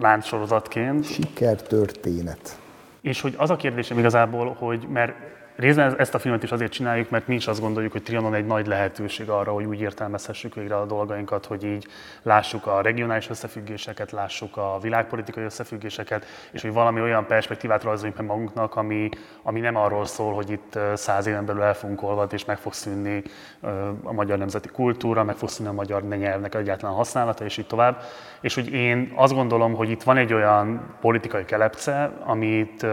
láncsorozatként. Sikertörténet. És hogy az a kérdésem igazából, hogy mert Részben ezt a filmet is azért csináljuk, mert mi is azt gondoljuk, hogy Trianon egy nagy lehetőség arra, hogy úgy értelmezhessük végre a dolgainkat, hogy így lássuk a regionális összefüggéseket, lássuk a világpolitikai összefüggéseket, és hogy valami olyan perspektívát rajzoljunk meg magunknak, ami, ami nem arról szól, hogy itt száz éven belül el fogunk olvadni, és meg fog szűnni a magyar nemzeti kultúra, meg fog szűnni a magyar nyelvnek egyáltalán használata, és így tovább. És hogy én azt gondolom, hogy itt van egy olyan politikai kelepce, amit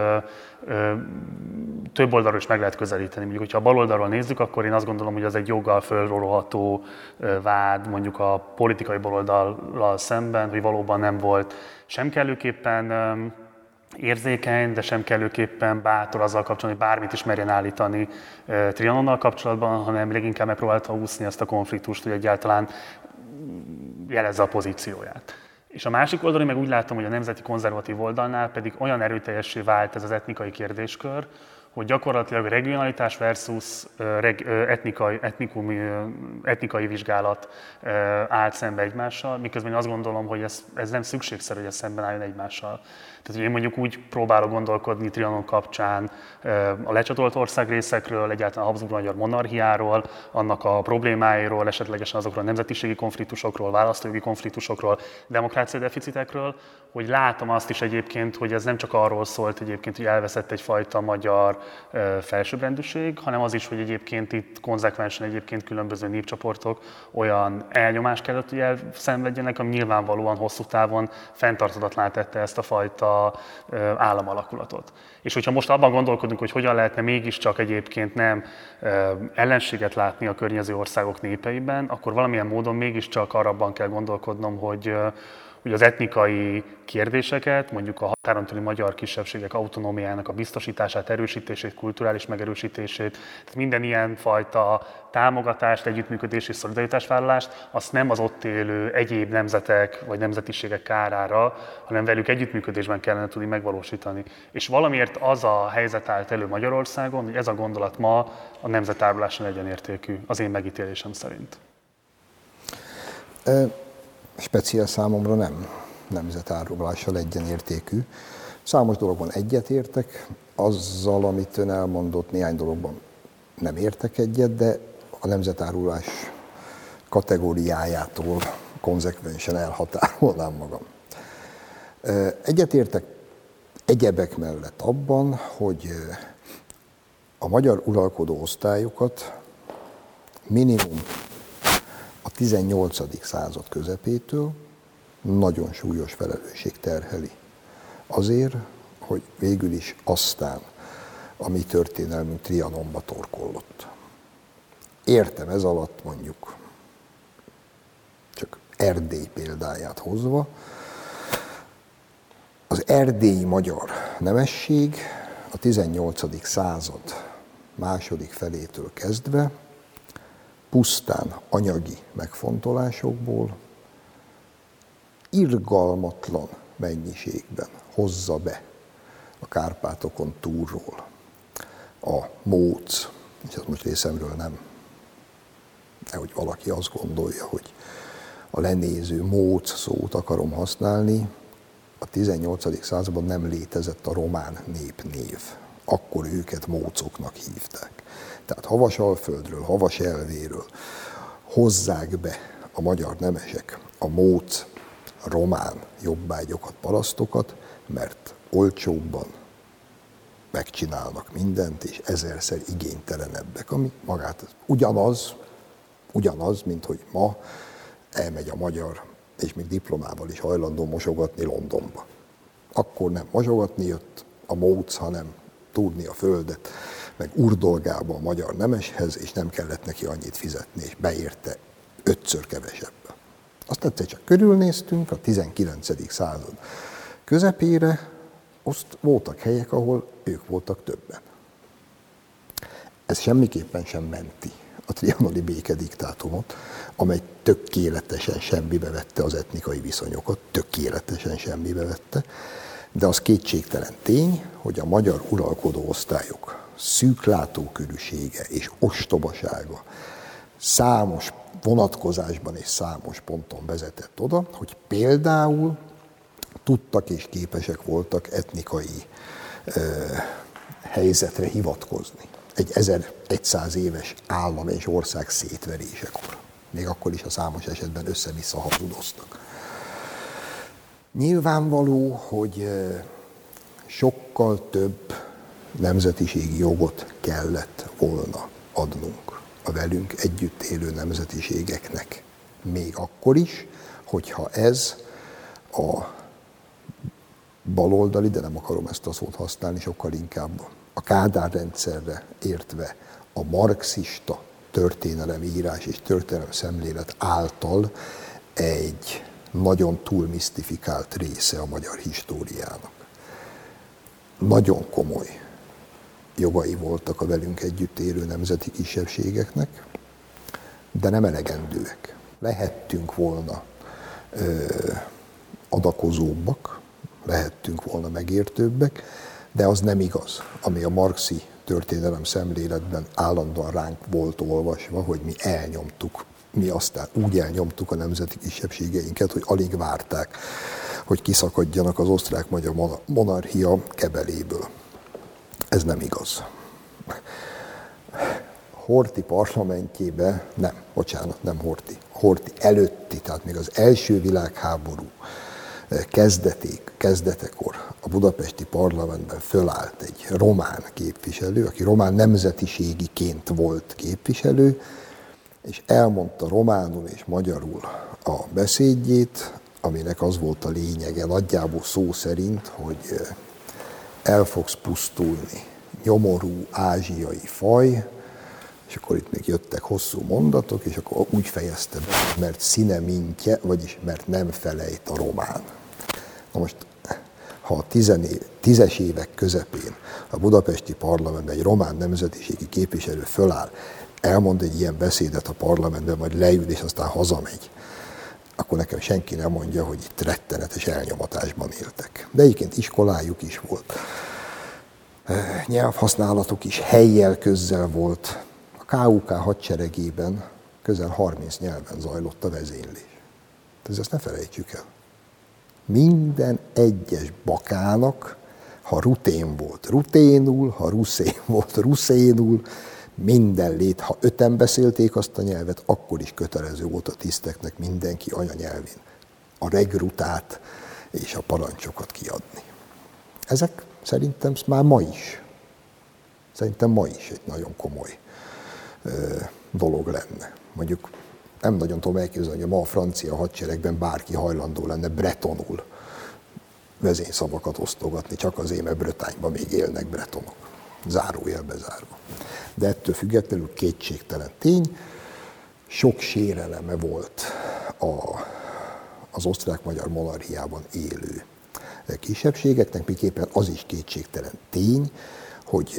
több oldalról is meg lehet közelíteni. Mondjuk, hogyha a bal oldalról nézzük, akkor én azt gondolom, hogy az egy joggal fölrólható vád mondjuk a politikai baloldallal szemben, hogy valóban nem volt sem kellőképpen érzékeny, de sem kellőképpen bátor azzal kapcsolatban, hogy bármit is merjen állítani Trianonnal kapcsolatban, hanem leginkább megpróbálta úszni ezt a konfliktust, hogy egyáltalán jelezze a pozícióját. És a másik oldalon meg úgy látom, hogy a nemzeti konzervatív oldalnál pedig olyan erőteljessé vált ez az etnikai kérdéskör, hogy gyakorlatilag regionalitás versus etnikai, etnikum, etnikai vizsgálat állt szembe egymással, miközben én azt gondolom, hogy ez, ez nem szükségszerű, hogy ez szemben álljon egymással. Tehát, én mondjuk úgy próbálok gondolkodni Trianon kapcsán a lecsatolt országrészekről, egyáltalán a Habsburg-magyar monarchiáról, annak a problémáiról, esetlegesen azokról a nemzetiségi konfliktusokról, választójogi konfliktusokról, demokrácia deficitekről, hogy látom azt is egyébként, hogy ez nem csak arról szólt egyébként, hogy elveszett egyfajta magyar felsőbbrendűség, hanem az is, hogy egyébként itt konzekvensen egyébként különböző népcsoportok olyan elnyomást kellett, hogy elszenvedjenek, ami nyilvánvalóan hosszú távon fenntartatatlan tette ezt a fajta államalakulatot. És hogyha most abban gondolkodunk, hogy hogyan lehetne mégiscsak egyébként nem ellenséget látni a környező országok népeiben, akkor valamilyen módon mégiscsak arabban kell gondolkodnom, hogy, hogy az etnikai kérdéseket, mondjuk a határon túli magyar kisebbségek autonómiájának a biztosítását, erősítését, kulturális megerősítését, tehát minden ilyen fajta támogatást, együttműködés és szolidaritásvállalást, azt nem az ott élő egyéb nemzetek vagy nemzetiségek kárára, hanem velük együttműködésben kellene tudni megvalósítani. És valamiért az a helyzet állt elő Magyarországon, hogy ez a gondolat ma a nemzetáruláson egyenértékű, az én megítélésem szerint. Speciál számomra nem nemzetárulással egyenértékű. Számos dologban egyetértek, azzal, amit ön elmondott, néhány dologban nem értek egyet, de a nemzetárulás kategóriájától konzekvensen elhatárolnám magam. Egyetértek egyebek mellett abban, hogy a magyar uralkodó osztályokat minimum 18. század közepétől nagyon súlyos felelősség terheli. Azért, hogy végül is aztán a mi történelmünk Trianonba torkollott. Értem ez alatt mondjuk, csak Erdély példáját hozva, az erdélyi magyar nemesség a 18. század második felétől kezdve pusztán anyagi megfontolásokból irgalmatlan mennyiségben hozza be a Kárpátokon túlról a móc, és ez most részemről nem, nehogy valaki azt gondolja, hogy a lenéző móc szót akarom használni, a 18. században nem létezett a román népnév. Akkor őket mócoknak hívták. Tehát Havasalföldről, Havaselvéről hozzák be a magyar nemesek a móc román jobbágyokat, parasztokat, mert olcsóbban megcsinálnak mindent, és ezerszer igénytelenebbek, ami magát ugyanaz, ugyanaz, mint hogy ma elmegy a magyar, és még diplomával is hajlandó mosogatni Londonba. Akkor nem mosogatni jött a móc, hanem túrni a földet, meg urdolgába a magyar nemeshez, és nem kellett neki annyit fizetni, és beérte ötször kevesebb. Azt egyszer csak körülnéztünk a 19. század közepére, azt voltak helyek, ahol ők voltak többen. Ez semmiképpen sem menti a trianoni békediktátumot, amely tökéletesen semmibe vette az etnikai viszonyokat, tökéletesen semmibe vette, De az kétségtelen tény, hogy a magyar uralkodó osztályok szűklátókörűsége és ostobasága számos vonatkozásban és számos ponton vezetett oda, hogy például tudtak és képesek voltak etnikai ö, helyzetre hivatkozni. Egy 1100 éves állam és ország szétverésekor. Még akkor is a számos esetben össze-vissza hazudoztak. Nyilvánvaló, hogy sokkal több nemzetiségi jogot kellett volna adnunk a velünk együtt élő nemzetiségeknek. Még akkor is, hogyha ez a baloldali, de nem akarom ezt a szót használni, sokkal inkább a Kádár rendszerre értve a marxista történelemírás és történelem szemlélet által egy nagyon túl misztifikált része a magyar históriának. Nagyon komoly jogai voltak a velünk együtt élő nemzeti kisebbségeknek, de nem elegendőek. Lehettünk volna ö, adakozóbbak, lehettünk volna megértőbbek, de az nem igaz, ami a marxi történelem szemléletben állandóan ránk volt olvasva, hogy mi elnyomtuk, mi aztán úgy elnyomtuk a nemzeti kisebbségeinket, hogy alig várták, hogy kiszakadjanak az osztrák-magyar monarchia kebeléből. Ez nem igaz. Horti parlamentjébe, nem, bocsánat, nem Horti, Horti előtti, tehát még az első világháború kezdeték, kezdetekor a budapesti parlamentben fölállt egy román képviselő, aki román nemzetiségiként volt képviselő, és elmondta románul és magyarul a beszédjét, aminek az volt a lényege, nagyjából szó szerint, hogy el fogsz pusztulni, nyomorú ázsiai faj, és akkor itt még jöttek hosszú mondatok, és akkor úgy fejezte be, mert színe mintje, vagyis mert nem felejt a román. Na most, ha a tizené, tízes évek közepén a budapesti parlamentben egy román nemzetiségi képviselő föláll, elmond egy ilyen beszédet a parlamentben, majd leül, és aztán hazamegy, akkor nekem senki nem mondja, hogy itt rettenetes elnyomatásban éltek. De egyébként iskolájuk is volt. Nyelvhasználatuk is helyjel közzel volt. A KUK hadseregében közel 30 nyelven zajlott a vezénylés. Tehát ezt ne felejtsük el. Minden egyes bakának, ha rutén volt ruténul, ha ruszén volt ruszénul, minden lét, ha öten beszélték azt a nyelvet, akkor is kötelező volt a tiszteknek mindenki anyanyelvén a regrutát és a parancsokat kiadni. Ezek szerintem már ma is, szerintem ma is egy nagyon komoly ö, dolog lenne. Mondjuk nem nagyon tudom elképzelni, hogy ma a francia hadseregben bárki hajlandó lenne bretonul vezényszavakat osztogatni, csak azért, mert Brötányban még élnek bretonok. Zárójelbe zárva. De ettől függetlenül kétségtelen tény, sok séreleme volt a, az osztrák-magyar monarchiában élő kisebbségeknek, miképpen az is kétségtelen tény, hogy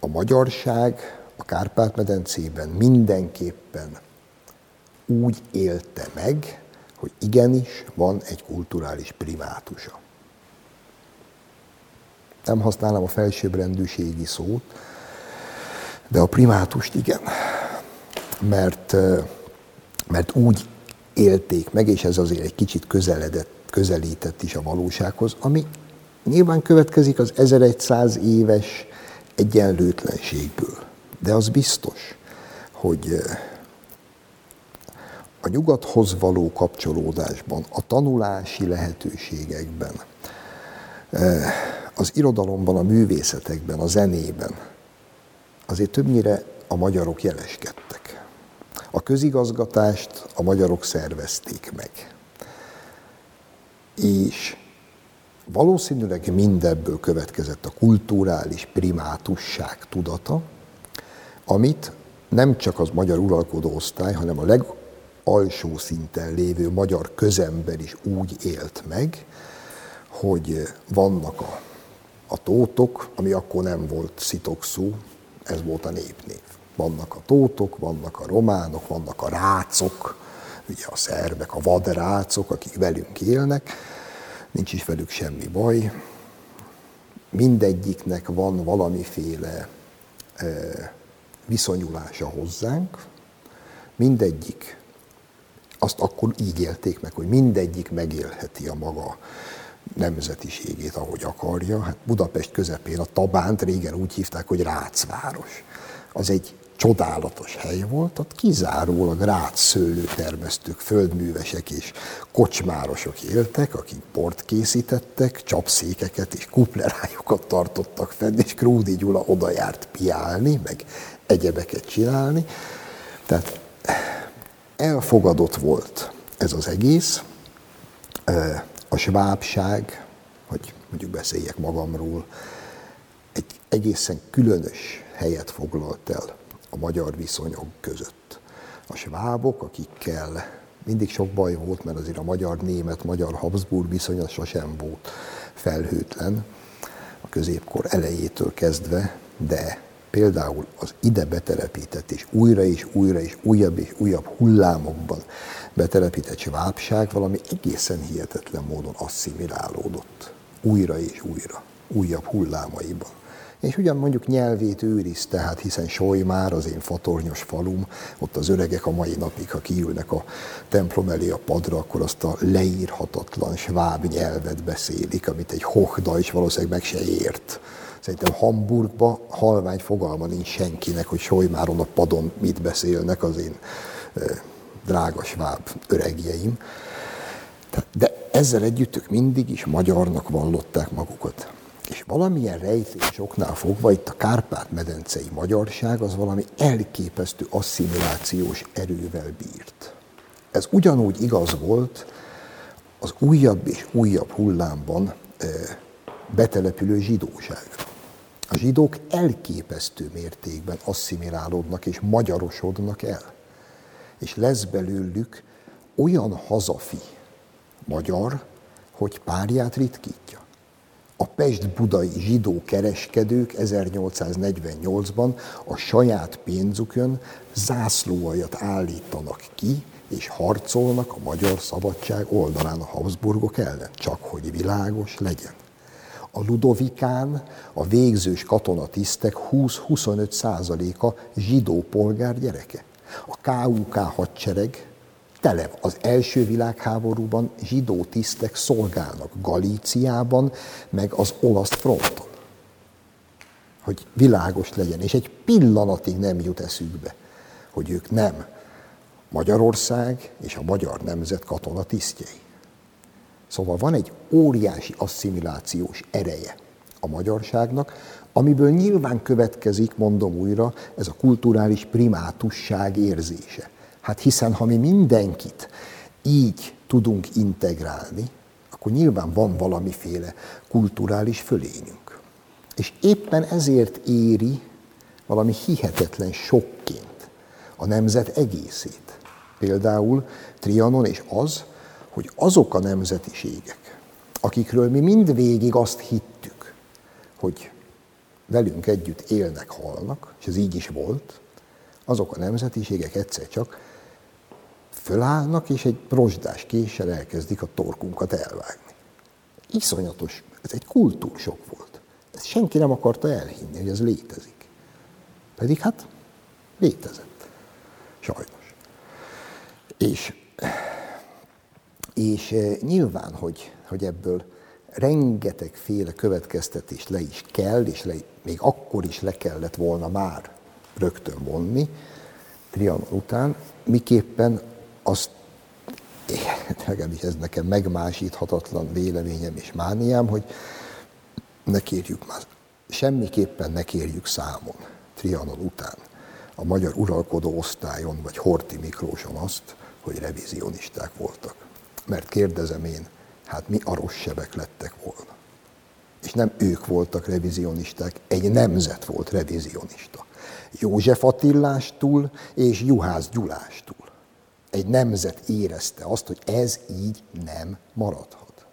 a magyarság a Kárpát-medencében mindenképpen úgy élte meg, hogy igenis van egy kulturális primátusa. Nem használom a felsőbbrendűségi szót, de a primátust igen. Mert, mert úgy élték meg, és ez azért egy kicsit közeledett, közelített is a valósághoz, ami nyilván következik az 1100 éves egyenlőtlenségből. De az biztos, hogy a nyugathoz való kapcsolódásban, a tanulási lehetőségekben, az irodalomban, a művészetekben, a zenében azért többnyire a magyarok jeleskedtek. A közigazgatást a magyarok szervezték meg. És valószínűleg mindebből következett a kulturális primátusság tudata, amit nem csak az magyar uralkodó osztály, hanem a legalsó szinten lévő magyar közember is úgy élt meg, hogy vannak a, a tótok, ami akkor nem volt szitokszú, ez volt a népnév. Vannak a tótok, vannak a románok, vannak a rácok, ugye a szerbek, a vadrácok, akik velünk élnek, nincs is velük semmi baj, mindegyiknek van valamiféle viszonyulása hozzánk, mindegyik azt akkor így élték meg, hogy mindegyik megélheti a maga nemzetiségét, ahogy akarja. Hát Budapest közepén a Tabánt régen úgy hívták, hogy Rácváros. Az egy csodálatos hely volt, ott kizárólag rác szőlőtermesztők, földművesek és kocsmárosok éltek, akik port készítettek, csapszékeket és kuplerájukat tartottak fenn, és Krúdi Gyula oda járt piálni, meg egyebeket csinálni. Tehát elfogadott volt ez az egész, a svábság, hogy mondjuk beszéljek magamról, egy egészen különös helyet foglalt el a magyar viszonyok között. A svábok, akikkel mindig sok baj volt, mert azért a magyar-német, magyar-Habsburg viszonya sosem volt felhőtlen a középkor elejétől kezdve, de például az ide betelepített és újra és újra és újabb és újabb hullámokban betelepített svábság valami egészen hihetetlen módon asszimilálódott. Újra és újra, újabb hullámaiban. És ugyan mondjuk nyelvét őrizte, hát hiszen már az én fatornyos falum, ott az öregek a mai napig, ha kiülnek a templom elé a padra, akkor azt a leírhatatlan sváb nyelvet beszélik, amit egy hochda is valószínűleg meg se ért. Szerintem Hamburgba halvány fogalma nincs senkinek, hogy Sojmáron a padon mit beszélnek az én drága sváb öregjeim. De ezzel együtt ők mindig is magyarnak vallották magukat. És valamilyen rejtés oknál fogva itt a Kárpát-medencei magyarság az valami elképesztő asszimilációs erővel bírt. Ez ugyanúgy igaz volt az újabb és újabb hullámban betelepülő zsidóságra. A zsidók elképesztő mértékben asszimilálódnak és magyarosodnak el. És lesz belőlük olyan hazafi magyar, hogy párját ritkítja. A Pest-budai zsidó kereskedők 1848-ban a saját pénzükön zászlóajat állítanak ki, és harcolnak a magyar szabadság oldalán a Habsburgok ellen, csak hogy világos legyen. A Ludovikán a végzős katonatisztek 20-25 százaléka zsidó polgár gyereke. A KUK hadsereg tele az első világháborúban zsidó tisztek szolgálnak Galíciában, meg az olasz fronton. Hogy világos legyen, és egy pillanatig nem jut eszükbe, hogy ők nem Magyarország és a magyar nemzet katonatisztjei. Szóval van egy óriási asszimilációs ereje a magyarságnak, amiből nyilván következik, mondom újra, ez a kulturális primátusság érzése. Hát hiszen ha mi mindenkit így tudunk integrálni, akkor nyilván van valamiféle kulturális fölényünk. És éppen ezért éri valami hihetetlen sokként a nemzet egészét. Például Trianon és az, hogy azok a nemzetiségek, akikről mi mindvégig azt hittük, hogy velünk együtt élnek, halnak, és ez így is volt, azok a nemzetiségek egyszer csak fölállnak, és egy rozsdás késsel elkezdik a torkunkat elvágni. Iszonyatos, ez egy kultúrsok volt. Ezt senki nem akarta elhinni, hogy ez létezik. Pedig hát létezett. Sajnos. És és eh, nyilván, hogy, hogy ebből rengetegféle következtetést le is kell, és le, még akkor is le kellett volna már rögtön vonni, Trianon után, miképpen azt, legalábbis ez nekem megmásíthatatlan véleményem és mániám, hogy ne kérjük már, semmiképpen ne kérjük számon Trianon után a magyar uralkodó osztályon, vagy Horti Miklóson azt, hogy revizionisták voltak. Mert kérdezem én, hát mi arossebek lettek volna. És nem ők voltak revizionisták, egy nemzet volt revizionista. József Attilástól és Juhász Gyulástól. Egy nemzet érezte azt, hogy ez így nem maradhat.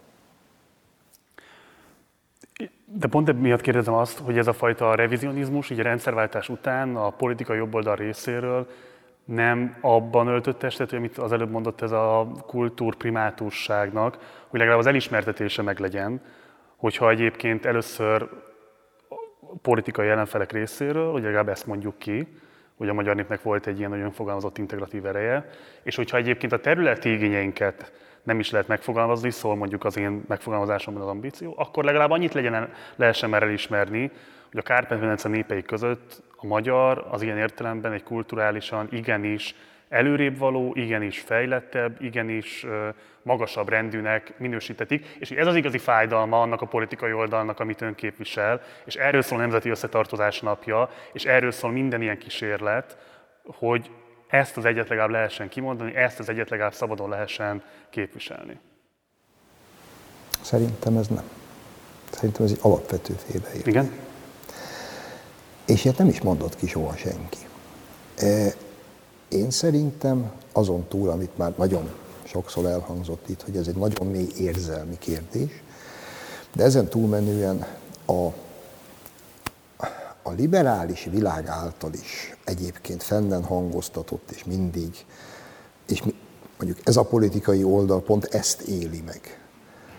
De pont miatt kérdezem azt, hogy ez a fajta revizionizmus, így a rendszerváltás után a politikai jobboldal részéről nem abban öltött testet, hogy amit az előbb mondott ez a kultúrprimátusságnak, hogy legalább az elismertetése meg legyen, hogyha egyébként először politikai ellenfelek részéről, hogy legalább ezt mondjuk ki, hogy a magyar népnek volt egy ilyen nagyon fogalmazott integratív ereje, és hogyha egyébként a területi igényeinket nem is lehet megfogalmazni, szól mondjuk az én megfogalmazásomban az ambíció, akkor legalább annyit legyen, lehessen már elismerni, hogy a Kárpát-medence népei között a magyar az ilyen értelemben egy kulturálisan igenis előrébb való, igenis fejlettebb, igenis magasabb rendűnek minősítetik, és ez az igazi fájdalma annak a politikai oldalnak, amit ön képvisel, és erről szól a Nemzeti Összetartozás napja, és erről szól minden ilyen kísérlet, hogy ezt az egyet legalább lehessen kimondani, ezt az egyet legalább szabadon lehessen képviselni. Szerintem ez nem. Szerintem ez egy alapvető félbeértés. Igen? És ilyet nem is mondott ki soha senki. E, én szerintem azon túl, amit már nagyon sokszor elhangzott itt, hogy ez egy nagyon mély érzelmi kérdés, de ezen túlmenően a, a liberális világ által is egyébként fennen hangoztatott, és mindig, és mondjuk ez a politikai oldal pont ezt éli meg,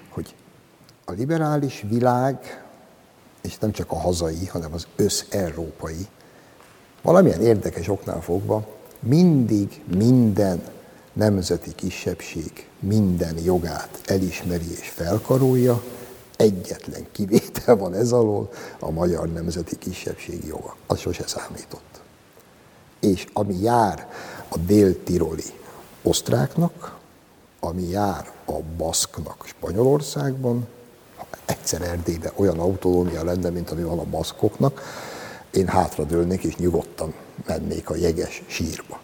hogy a liberális világ, és nem csak a hazai, hanem az össz-európai, valamilyen érdekes oknál fogva mindig minden nemzeti kisebbség minden jogát elismeri és felkarolja, egyetlen kivétel van ez alól, a magyar nemzeti kisebbségi joga. Az sose számított. És ami jár a dél-tiroli osztráknak, ami jár a baszknak Spanyolországban, egyszer Erdélyben olyan autonómia lenne, mint ami van a baszkoknak, én hátradőlnék és nyugodtan mennék a jeges sírba.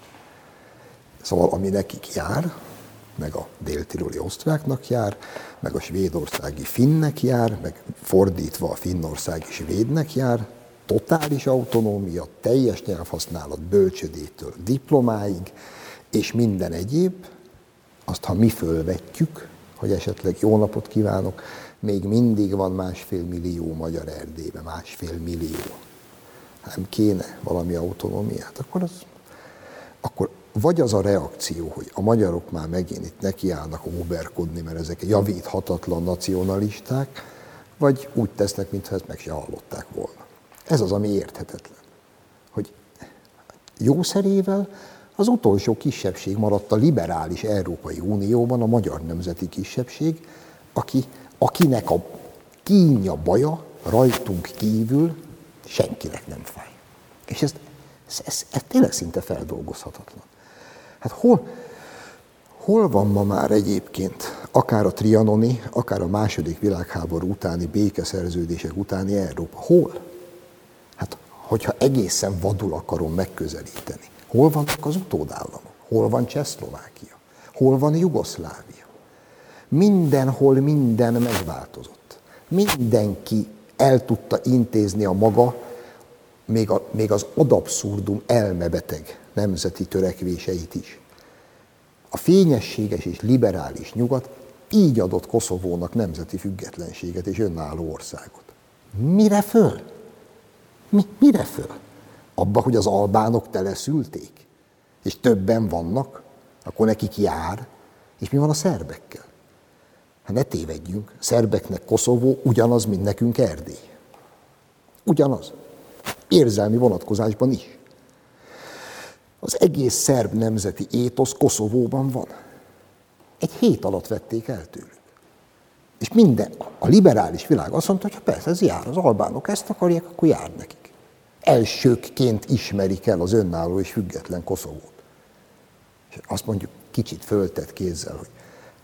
Szóval ami nekik jár, meg a déltiroli osztráknak jár, meg a svédországi finnek jár, meg fordítva a finnországi svédnek jár, totális autonómia, teljes nyelvhasználat bölcsödétől diplomáig, és minden egyéb, azt ha mi fölvetjük, hogy esetleg jó napot kívánok, még mindig van másfél millió magyar Erdélyben, másfél millió. Nem kéne valami autonómiát, akkor az, akkor vagy az a reakció, hogy a magyarok már megint itt nekiállnak óberkodni, mert ezek javíthatatlan nacionalisták, vagy úgy tesznek, mintha ezt meg se hallották volna. Ez az, ami érthetetlen. Hogy jószerével az utolsó kisebbség maradt a liberális Európai Unióban, a magyar nemzeti kisebbség, aki, akinek a kínja baja rajtunk kívül senkinek nem fáj. És ez, ez, ez, ez tényleg szinte feldolgozhatatlan. Hát hol, hol van ma már egyébként, akár a trianoni, akár a második világháború utáni békeszerződések utáni Európa? Hol? Hát, hogyha egészen vadul akarom megközelíteni, hol vannak az utódállamok? Hol van Csehszlovákia? Hol van Jugoszlávia? Mindenhol minden megváltozott. Mindenki el tudta intézni a maga, még, a, még az adabszurdum elmebeteg nemzeti törekvéseit is. A fényességes és liberális nyugat így adott Koszovónak nemzeti függetlenséget és önálló országot. Mire föl? Mi, mire föl? Abba, hogy az albánok teleszülték? És többen vannak? Akkor nekik jár? És mi van a szerbekkel? Hát ne tévedjünk, szerbeknek Koszovó ugyanaz, mint nekünk Erdély. Ugyanaz. Érzelmi vonatkozásban is. Az egész szerb nemzeti étosz Koszovóban van. Egy hét alatt vették el tőlük. És minden, a liberális világ azt mondta, hogy persze ez jár, az albánok ezt akarják, akkor jár nekik. Elsőkként ismerik el az önálló és független Koszovót. És azt mondjuk kicsit föltett kézzel, hogy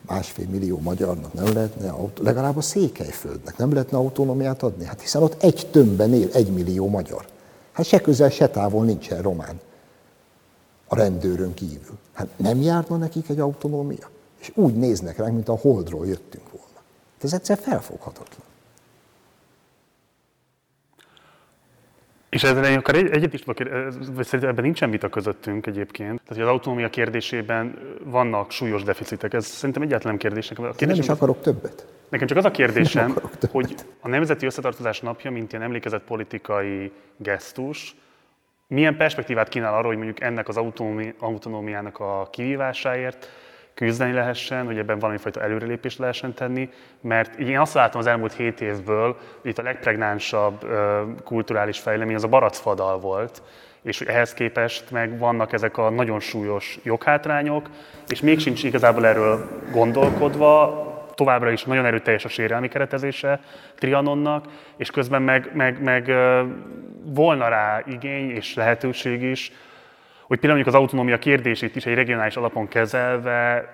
másfél millió magyarnak nem lehetne, legalább a Székelyföldnek nem lehetne autonómiát adni. Hát hiszen ott egy tömbben él egy millió magyar. Hát se közel, se távol nincsen román a rendőrön kívül. Hát nem járna nekik egy autonómia? És úgy néznek ránk, mint a holdról jöttünk volna. Ez egyszer felfoghatatlan. És ezzel én akár egyet is tudok, vagy szerintem ebben nincsen vita közöttünk egyébként. Tehát, hogy az autonómia kérdésében vannak súlyos deficitek. Ez szerintem egyáltalán kérdés. A kérdés nem is akarok többet. Nekem csak az a kérdésem, hogy a Nemzeti Összetartozás napja, mint ilyen emlékezett politikai gesztus, milyen perspektívát kínál arra, hogy mondjuk ennek az autonómiának a kivívásáért küzdeni lehessen, hogy ebben valamifajta előrelépést lehessen tenni, mert én azt látom az elmúlt hét évből, hogy itt a legpregnánsabb kulturális fejlemény az a baracfadal volt, és ehhez képest meg vannak ezek a nagyon súlyos joghátrányok, és még sincs igazából erről gondolkodva, továbbra is nagyon erőteljes a sérelmi keretezése Trianonnak, és közben meg, meg, meg volna rá igény és lehetőség is, hogy például az autonómia kérdését is egy regionális alapon kezelve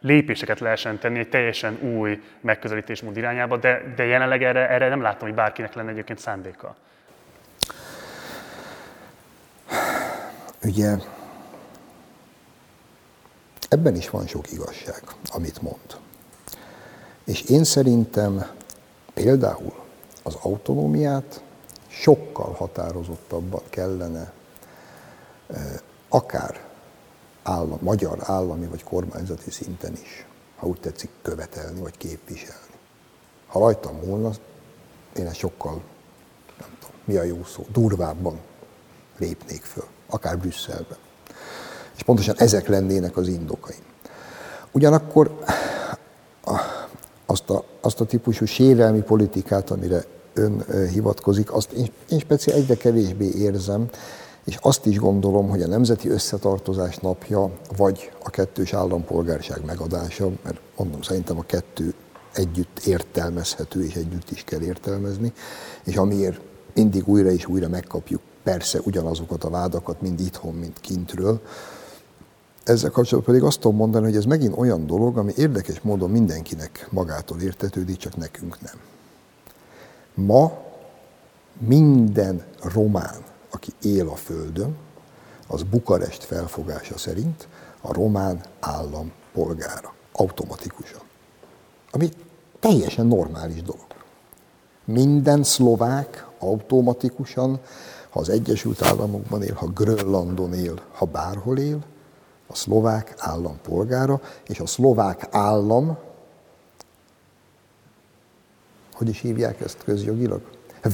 lépéseket lehessen tenni egy teljesen új megközelítésmód irányába, de, de jelenleg erre, erre nem látom, hogy bárkinek lenne egyébként szándéka. Ugye ebben is van sok igazság, amit mond. És én szerintem például az autonómiát sokkal határozottabban kellene akár állam, magyar állami vagy kormányzati szinten is, ha úgy tetszik, követelni vagy képviselni. Ha rajtam volna, én ezt sokkal, nem tudom, mi a jó szó, durvábban lépnék föl, akár Brüsszelben. És pontosan ezek lennének az indokaim. Ugyanakkor azt a, azt a típusú sérelmi politikát, amire ön hivatkozik, azt én, én speciál egyre kevésbé érzem, és azt is gondolom, hogy a Nemzeti Összetartozás napja, vagy a kettős állampolgárság megadása, mert mondom, szerintem a kettő együtt értelmezhető, és együtt is kell értelmezni, és amiért mindig újra és újra megkapjuk persze ugyanazokat a vádakat, mind itthon, mind kintről, ezzel kapcsolatban pedig azt tudom mondani, hogy ez megint olyan dolog, ami érdekes módon mindenkinek magától értetődik, csak nekünk nem. Ma minden román, aki él a Földön, az Bukarest felfogása szerint a román állam polgára, automatikusan. Ami teljesen normális dolog. Minden szlovák automatikusan, ha az Egyesült Államokban él, ha Grönlandon él, ha bárhol él, a szlovák állam polgára, és a szlovák állam, hogy is hívják ezt közjogilag?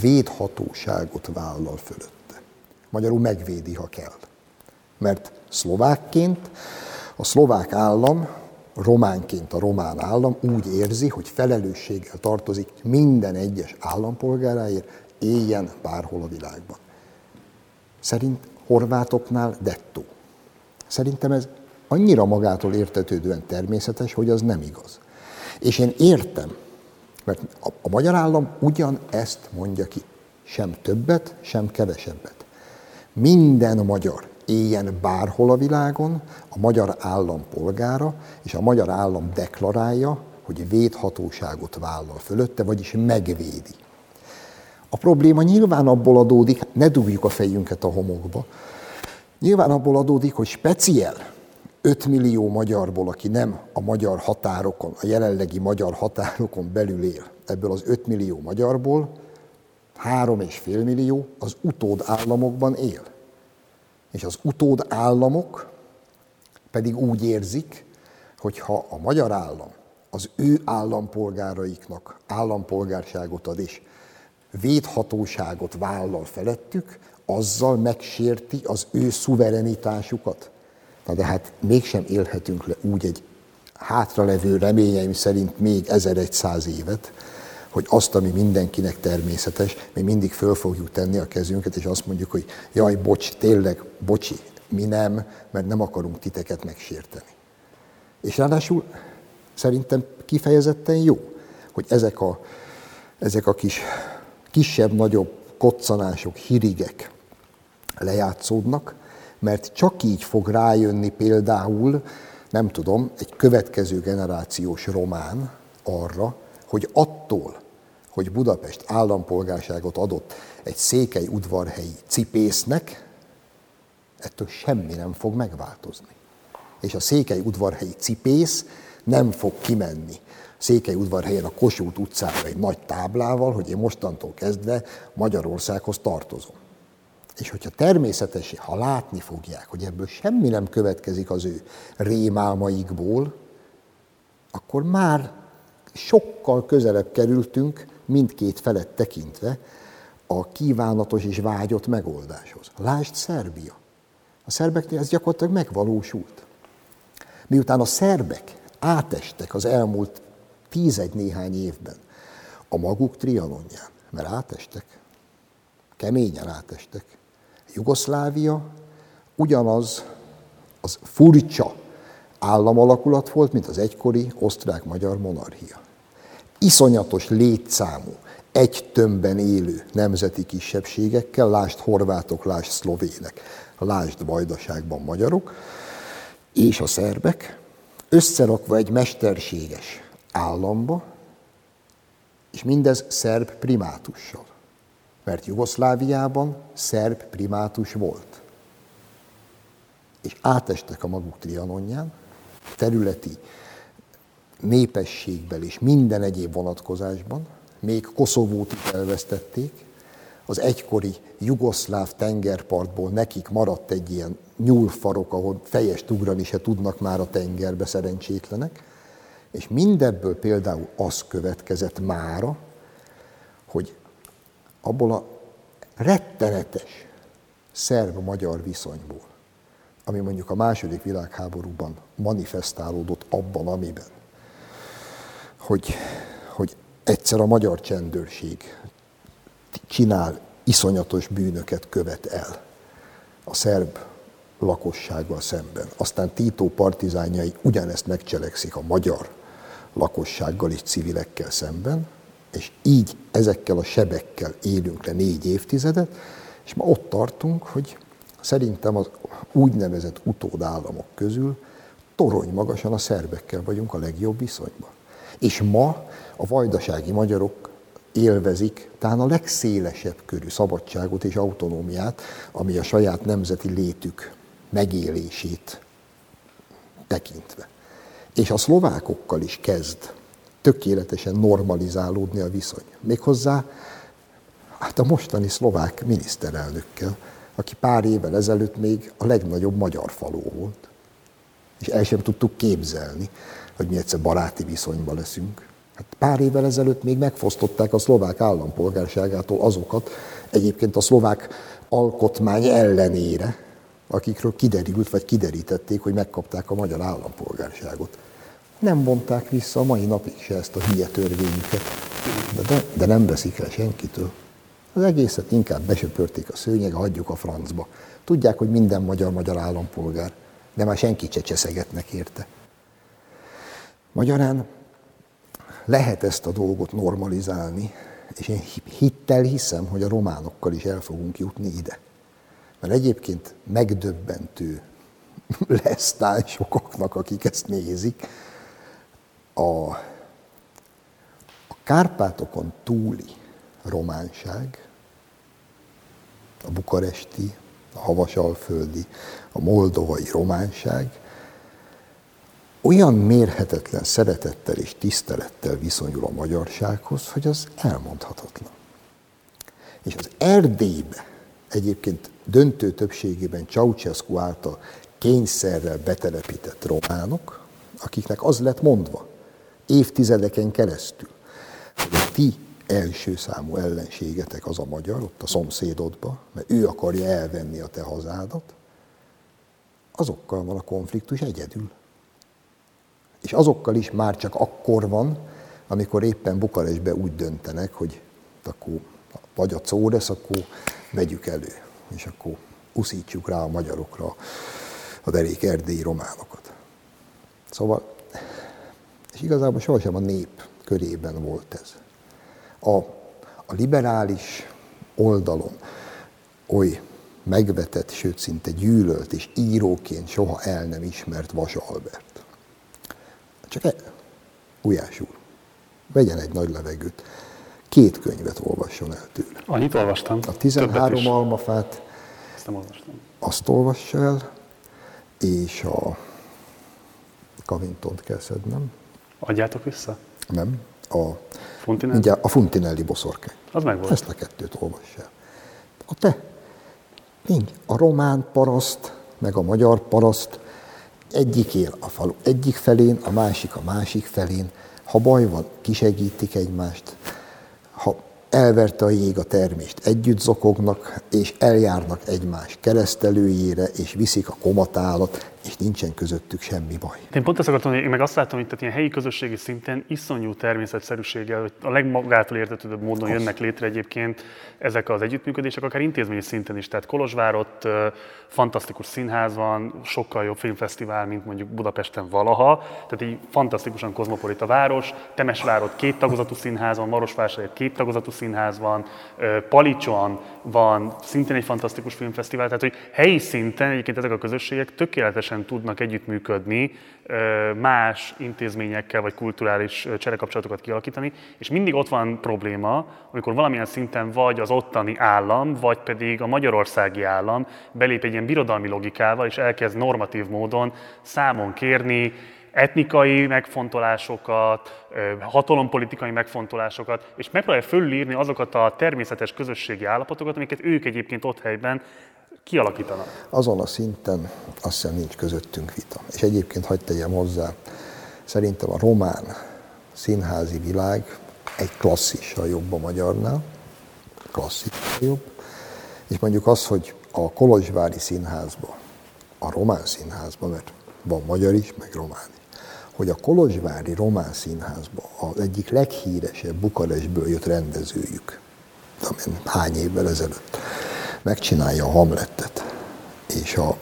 Védhatóságot vállal fölötte. Magyarul megvédi, ha kell. Mert szlovákként a szlovák állam, románként a román állam úgy érzi, hogy felelősséggel tartozik minden egyes állampolgáráért, éljen bárhol a világban. Szerint horvátoknál dettó. Szerintem ez annyira magától értetődően természetes, hogy az nem igaz. És én értem, mert a, a magyar állam ugyan ezt mondja ki. Sem többet, sem kevesebbet. Minden magyar éljen bárhol a világon, a magyar állam polgára, és a magyar állam deklarálja, hogy védhatóságot vállal fölötte, vagyis megvédi. A probléma nyilván abból adódik, ne dugjuk a fejünket a homokba, Nyilván abból adódik, hogy speciál 5 millió magyarból, aki nem a magyar határokon, a jelenlegi magyar határokon belül él, ebből az 5 millió magyarból 3,5 millió az utód államokban él. És az utód államok pedig úgy érzik, hogy ha a magyar állam az ő állampolgáraiknak állampolgárságot ad és védhatóságot vállal felettük, azzal megsérti az ő szuverenitásukat. Na de hát mégsem élhetünk le úgy egy hátralevő reményeim szerint még 1100 évet, hogy azt, ami mindenkinek természetes, mi mindig föl fogjuk tenni a kezünket, és azt mondjuk, hogy jaj, bocs, tényleg, bocsi, mi nem, mert nem akarunk titeket megsérteni. És ráadásul szerintem kifejezetten jó, hogy ezek a, ezek a kis kisebb-nagyobb koccanások, hirigek, lejátszódnak, mert csak így fog rájönni például, nem tudom, egy következő generációs román arra, hogy attól, hogy Budapest állampolgárságot adott egy székely udvarhelyi cipésznek, ettől semmi nem fog megváltozni. És a székely udvarhelyi cipész nem fog kimenni Székely udvarhelyen a Kossuth utcára egy nagy táblával, hogy én mostantól kezdve Magyarországhoz tartozom. És hogyha természetesen, ha látni fogják, hogy ebből semmi nem következik az ő rémálmaikból, akkor már sokkal közelebb kerültünk mindkét felett tekintve a kívánatos és vágyott megoldáshoz. Lásd Szerbia. A szerbeknél ez gyakorlatilag megvalósult. Miután a szerbek átestek az elmúlt tízegy néhány évben a maguk trianonján, mert átestek, keményen átestek. Jugoszlávia ugyanaz az furcsa államalakulat volt, mint az egykori osztrák-magyar monarchia. Iszonyatos létszámú, egy tömbben élő nemzeti kisebbségekkel, lásd horvátok, lásd szlovének, lásd vajdaságban magyarok, és a szerbek, összerakva egy mesterséges államba, és mindez szerb primátussal. Mert Jugoszláviában szerb primátus volt. És átestek a maguk trianonján, területi népességbel és minden egyéb vonatkozásban, még Koszovót is elvesztették, az egykori jugoszláv tengerpartból nekik maradt egy ilyen nyúlfarok, ahol fejest ugrani se tudnak már a tengerbe szerencsétlenek, és mindebből például az következett mára, hogy abból a rettenetes szerb-magyar viszonyból, ami mondjuk a második világháborúban manifestálódott abban, amiben, hogy, hogy egyszer a magyar csendőrség csinál iszonyatos bűnöket követ el a szerb lakossággal szemben. Aztán Tito partizányai ugyanezt megcselekszik a magyar lakossággal és civilekkel szemben, és így ezekkel a sebekkel élünk le négy évtizedet, és ma ott tartunk, hogy szerintem az úgynevezett utódállamok közül torony magasan a szerbekkel vagyunk a legjobb viszonyban. És ma a vajdasági magyarok élvezik talán a legszélesebb körű szabadságot és autonómiát, ami a saját nemzeti létük megélését tekintve. És a szlovákokkal is kezd tökéletesen normalizálódni a viszony. Méghozzá hát a mostani szlovák miniszterelnökkel, aki pár évvel ezelőtt még a legnagyobb magyar faló volt. És el sem tudtuk képzelni, hogy mi egyszer baráti viszonyban leszünk. Hát pár évvel ezelőtt még megfosztották a szlovák állampolgárságától azokat, egyébként a szlovák alkotmány ellenére, akikről kiderült, vagy kiderítették, hogy megkapták a magyar állampolgárságot. Nem vonták vissza a mai napig se ezt a hülye törvényüket, de, de, de nem veszik el senkitől. Az egészet inkább besöpörték a szőnyeg, hagyjuk a francba. Tudják, hogy minden magyar-magyar állampolgár, de már senki se cseszegetnek érte. Magyarán lehet ezt a dolgot normalizálni, és én hittel hiszem, hogy a románokkal is el fogunk jutni ide. Mert egyébként megdöbbentő lesz sokaknak, akik ezt nézik. A, a Kárpátokon túli románság, a bukaresti, a havasalföldi, a moldovai románság olyan mérhetetlen szeretettel és tisztelettel viszonyul a magyarsághoz, hogy az elmondhatatlan. És az Erdélybe egyébként döntő többségében Ceausescu által kényszerrel betelepített románok, akiknek az lett mondva évtizedeken keresztül, hogy a ti első számú ellenségetek az a magyar, ott a szomszédodba, mert ő akarja elvenni a te hazádat, azokkal van a konfliktus egyedül. És azokkal is már csak akkor van, amikor éppen Bukarestbe úgy döntenek, hogy akkor vagy a Córesz, akkor vegyük elő, és akkor uszítsuk rá a magyarokra a derék erdélyi románokat. Szóval, és igazából sohasem a nép körében volt ez. A, a liberális oldalon oly megvetett, sőt szinte gyűlölt és íróként soha el nem ismert Vas Albert. Csak e, Ujás úr, vegyen egy nagy levegőt két könyvet olvasson el tőle. Annyit olvastam. A 13 almafát, Ezt nem olvastam. azt olvassa el, és a Kavintont kell szednem. Adjátok vissza? Nem, a, Funtinel? mindjárt a Funtinelli boszorkány. Az meg volt. Ezt a kettőt olvass el. A te, nincs. A román paraszt, meg a magyar paraszt, egyik él a falu egyik felén, a másik a másik felén. Ha baj van, kisegítik egymást ha elverte a jég a termést, együtt zokognak, és eljárnak egymás keresztelőjére, és viszik a komatálat, és nincsen közöttük semmi baj. Én pont ezt akartam, hogy én meg azt látom, hogy tehát ilyen helyi közösségi szinten iszonyú természetszerűséggel, hogy a legmagától értetődőbb módon jönnek létre egyébként ezek az együttműködések, akár intézményi szinten is. Tehát Kolozsvárot fantasztikus színház van, sokkal jobb filmfesztivál, mint mondjuk Budapesten valaha. Tehát így fantasztikusan kozmopolita város. Temesvárot két tagozatú színház van, Marosvásárhely két tagozatú színház van, Palicson van szintén egy fantasztikus filmfesztivál. Tehát, hogy helyi szinten egyébként ezek a közösségek tökéletesen tudnak együttműködni, más intézményekkel vagy kulturális cserekapcsolatokat kialakítani, és mindig ott van probléma, amikor valamilyen szinten vagy az ottani állam, vagy pedig a magyarországi állam belép egy ilyen birodalmi logikával, és elkezd normatív módon számon kérni etnikai megfontolásokat, hatalompolitikai megfontolásokat, és megpróbálja fölírni azokat a természetes közösségi állapotokat, amiket ők egyébként ott helyben kialakítanak. Azon a szinten azt hiszem nincs közöttünk vita. És egyébként hagyd tegyem hozzá, szerintem a román színházi világ egy klasszissal jobb a magyarnál, klasszissal jobb, és mondjuk az, hogy a Kolozsvári színházba, a román színházba, mert van magyar is, meg román is, hogy a Kolozsvári Román Színházba az egyik leghíresebb Bukarestből jött rendezőjük, amin hány évvel ezelőtt, megcsinálja a Hamletet, és a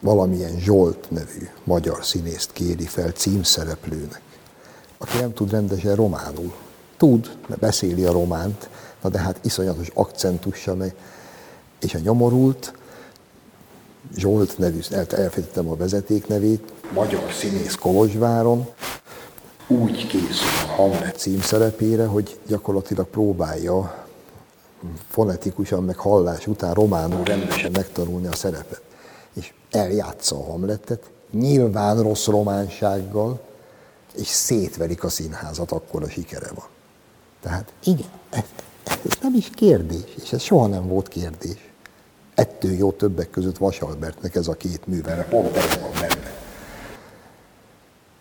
valamilyen Zsolt nevű magyar színészt kéri fel címszereplőnek, aki nem tud rendesen románul. Tud, mert beszéli a románt, na de hát iszonyatos akcentussal, és a nyomorult, Zsolt nevű, elfelejtettem a vezeték nevét, magyar színész Kolozsváron, úgy készül a Hamlet címszerepére, hogy gyakorlatilag próbálja fonetikusan, meg hallás után románul rendesen megtanulni a szerepet. És eljátsza a Hamletet, nyilván rossz románsággal, és szétverik a színházat, akkor a sikere van. Tehát igen, ez, ez nem is kérdés, és ez soha nem volt kérdés. Ettől jó többek között Vasalbertnek ez a két műve, pont ez van benne.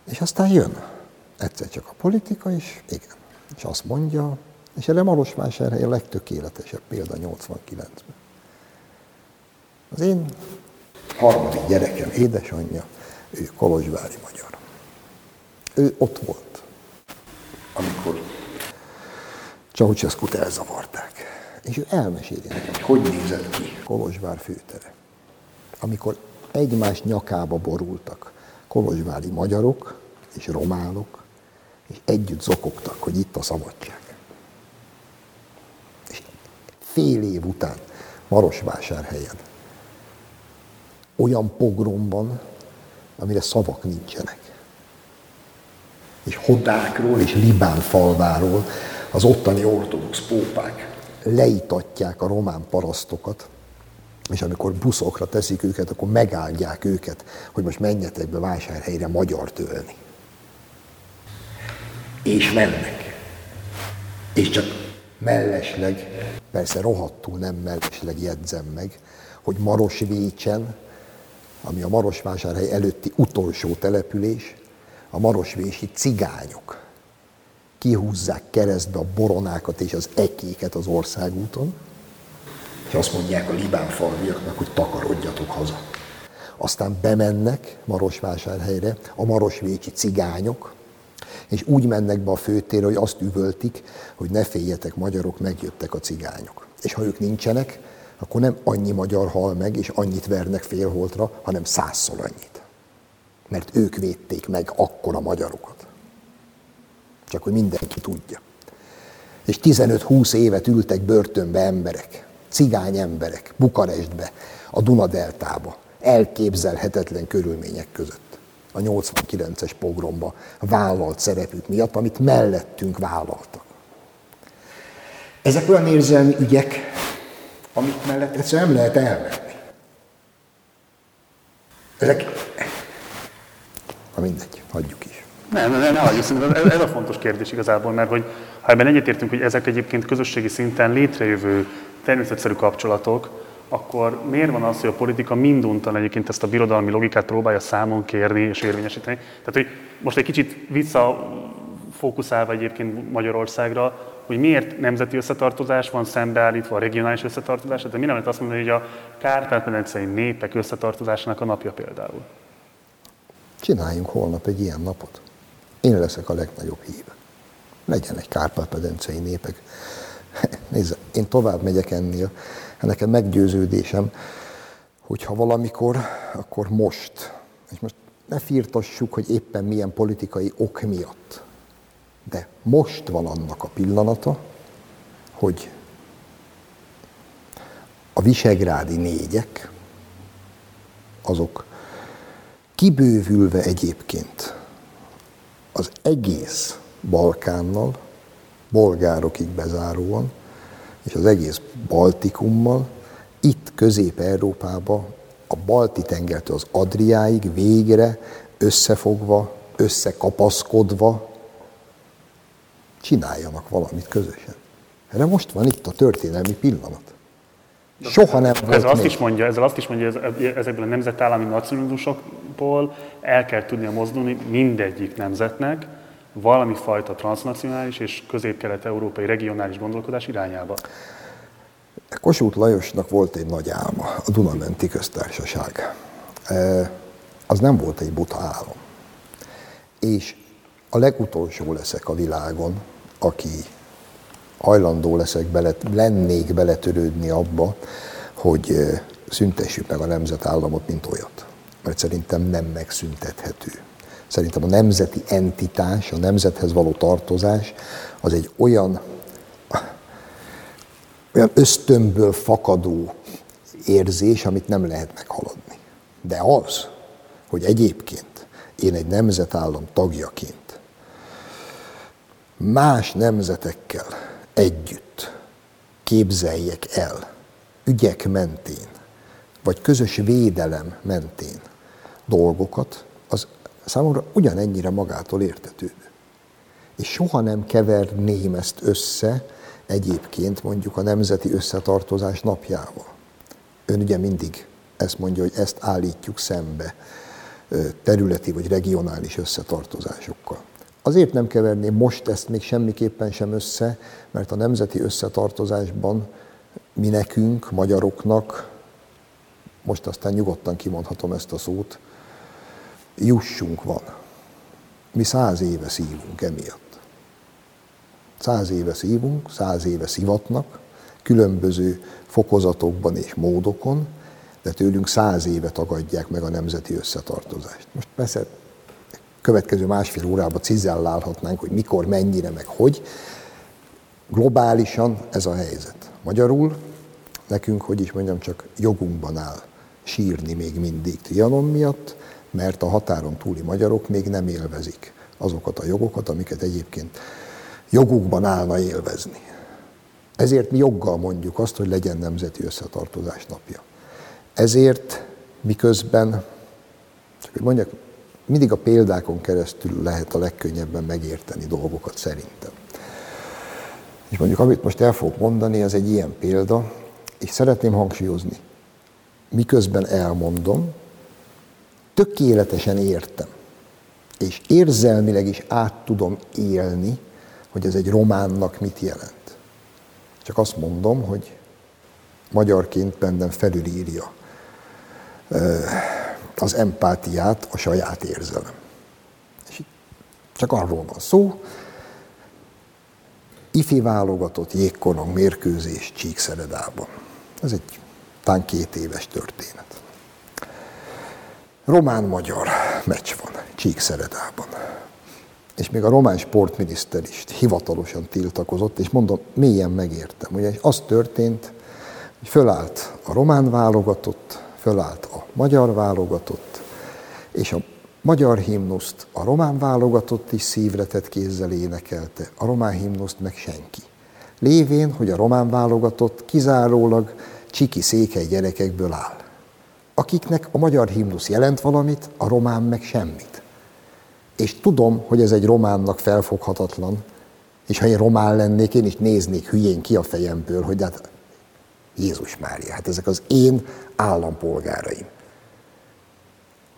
És aztán jön egyszer csak a politika is, igen, és azt mondja, és erre Marosvásárhely a legtökéletesebb példa 89-ben. Az én harmadik gyerekem édesanyja, ő kolozsvári magyar. Ő ott volt, amikor Ceausescu-t elzavarták. És ő elmeséli nekem, hogy nézett ki Kolozsvár főtere. Amikor egymás nyakába borultak kolozsvári magyarok és románok, és együtt zokogtak, hogy itt a szabadság. Fél év után Marosvásárhelyen olyan pogromban, amire szavak nincsenek. És hodákról és Libán falváról az ottani ortodox pópák leitatják a román parasztokat, és amikor buszokra teszik őket, akkor megáldják őket, hogy most menjetek be vásárhelyre magyar tölni. És mennek. És csak mellesleg, persze rohadtul nem mellesleg jegyzem meg, hogy Marosvécsen, ami a Marosvásárhely előtti utolsó település, a marosvési cigányok kihúzzák keresztbe a boronákat és az ekéket az országúton, és azt mondják a libán falviaknak, hogy takarodjatok haza. Aztán bemennek Marosvásárhelyre a marosvécsi cigányok, és úgy mennek be a főtérre, hogy azt üvöltik, hogy ne féljetek magyarok, megjöttek a cigányok. És ha ők nincsenek, akkor nem annyi magyar hal meg, és annyit vernek félholtra, hanem százszor annyit. Mert ők védték meg akkor a magyarokat. Csak hogy mindenki tudja. És 15-20 évet ültek börtönbe emberek, cigány emberek, Bukarestbe, a Dunadeltába, elképzelhetetlen körülmények között a 89-es pogromba vállalt szerepük miatt, amit mellettünk vállaltak. Ezek olyan érzelmi ügyek, amik mellett egyszerűen nem lehet elmenni. Ezek... Ha mindegy, hagyjuk is. Nem, nem, nem, nem ez, ez a fontos kérdés igazából, mert hogy ha ebben egyetértünk, hogy ezek egyébként közösségi szinten létrejövő természetszerű kapcsolatok, akkor miért van az, hogy a politika minduntan egyébként ezt a birodalmi logikát próbálja számon kérni és érvényesíteni? Tehát, hogy most egy kicsit visszafókuszálva egyébként Magyarországra, hogy miért nemzeti összetartozás van szembeállítva a regionális összetartozás, de mi nem lehet azt mondani, hogy a kárpát-medencei népek összetartozásának a napja például. Csináljunk holnap egy ilyen napot. Én leszek a legnagyobb híve. Legyen egy kárpát-medencei népek. Nézd, én tovább megyek ennél. Nekem meggyőződésem, hogy ha valamikor, akkor most. És most ne firtassuk, hogy éppen milyen politikai ok miatt. De most van annak a pillanata, hogy a visegrádi négyek, azok kibővülve egyébként az egész Balkánnal, bolgárokig bezáróan, és az egész Baltikummal, itt Közép-Európába, a Balti tengertől az Adriáig végre összefogva, összekapaszkodva csináljanak valamit közösen. Erre most van itt a történelmi pillanat. Soha nem volt ez azt is mondja, ezzel azt is mondja, hogy ezekből a nemzetállami nacionalizmusokból el kell tudnia mozdulni mindegyik nemzetnek valami fajta transnacionális és közép-kelet-európai regionális gondolkodás irányába. Kossuth Lajosnak volt egy nagy álma, a Dunamenti Köztársaság. E, az nem volt egy buta álom. És a legutolsó leszek a világon, aki hajlandó leszek bele, lennék beletörődni abba, hogy e, szüntessük meg a nemzetállamot, mint olyat. Mert szerintem nem megszüntethető. Szerintem a nemzeti entitás, a nemzethez való tartozás az egy olyan olyan ösztönből fakadó érzés, amit nem lehet meghaladni. De az, hogy egyébként én egy nemzetállam tagjaként más nemzetekkel együtt képzeljek el ügyek mentén, vagy közös védelem mentén dolgokat, az számomra ugyanennyire magától értetődő. És soha nem keverném ezt össze egyébként mondjuk a nemzeti összetartozás napjával. Ön ugye mindig ezt mondja, hogy ezt állítjuk szembe területi vagy regionális összetartozásokkal. Azért nem keverném most ezt még semmiképpen sem össze, mert a nemzeti összetartozásban mi nekünk, magyaroknak, most aztán nyugodtan kimondhatom ezt a szót, jussunk van. Mi száz éve szívunk emiatt. Száz éve szívunk, száz éve szivatnak, különböző fokozatokban és módokon, de tőlünk száz éve tagadják meg a nemzeti összetartozást. Most persze következő másfél órában cizellálhatnánk, hogy mikor, mennyire, meg hogy. Globálisan ez a helyzet. Magyarul nekünk, hogy is mondjam, csak jogunkban áll sírni még mindig Trianon miatt, mert a határon túli magyarok még nem élvezik azokat a jogokat, amiket egyébként jogukban állna élvezni. Ezért mi joggal mondjuk azt, hogy legyen nemzeti összetartozás napja. Ezért miközben, csak hogy mondjak, mindig a példákon keresztül lehet a legkönnyebben megérteni dolgokat szerintem. És mondjuk, amit most el fogok mondani, az egy ilyen példa, és szeretném hangsúlyozni, miközben elmondom, tökéletesen értem, és érzelmileg is át tudom élni, hogy ez egy románnak mit jelent. Csak azt mondom, hogy magyarként bennem felülírja az empátiát a saját érzelem. És csak arról van szó, ifi válogatott jégkorong mérkőzés Csíkszeredában. Ez egy tán két éves történet. Román-magyar meccs van Csíkszeredában és még a román sportminiszter is hivatalosan tiltakozott, és mondom, mélyen megértem. Ugye az történt, hogy fölállt a román válogatott, fölállt a magyar válogatott, és a magyar himnuszt a román válogatott is szívre tett kézzel énekelte, a román himnuszt meg senki. Lévén, hogy a román válogatott kizárólag csiki székely gyerekekből áll, akiknek a magyar himnusz jelent valamit, a román meg semmit. És tudom, hogy ez egy románnak felfoghatatlan, és ha én román lennék, én is néznék hülyén ki a fejemből, hogy hát Jézus Mária, hát ezek az én állampolgáraim.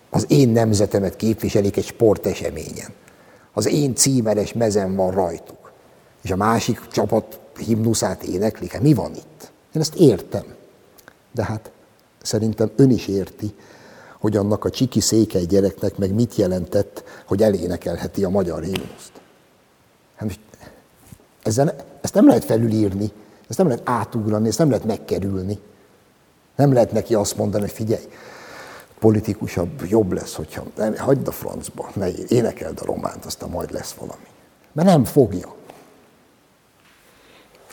Az én nemzetemet képviselik egy sporteseményen. Az én címeres mezem van rajtuk. és a másik csapat himnuszát éneklik. Hát mi van itt? Én ezt értem. De hát szerintem ön is érti, hogy annak a csiki székely gyereknek meg mit jelentett, hogy elénekelheti a magyar himnuszt. Hát ezzel, ezt nem lehet felülírni, ezt nem lehet átugrani, ezt nem lehet megkerülni. Nem lehet neki azt mondani, hogy figyelj, politikusabb, jobb lesz, hogyha nem, hagyd a francba, ne énekeld a románt, aztán majd lesz valami. Mert nem fogja.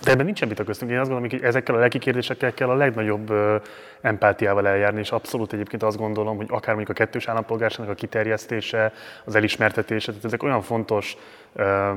De ebben nincsen vita köztünk. Én azt gondolom, hogy ezekkel a lelki kérdésekkel kell a legnagyobb empátiával eljárni, és abszolút egyébként azt gondolom, hogy akár mondjuk a kettős állampolgárságnak a kiterjesztése, az elismertetése, tehát ezek olyan fontos ö,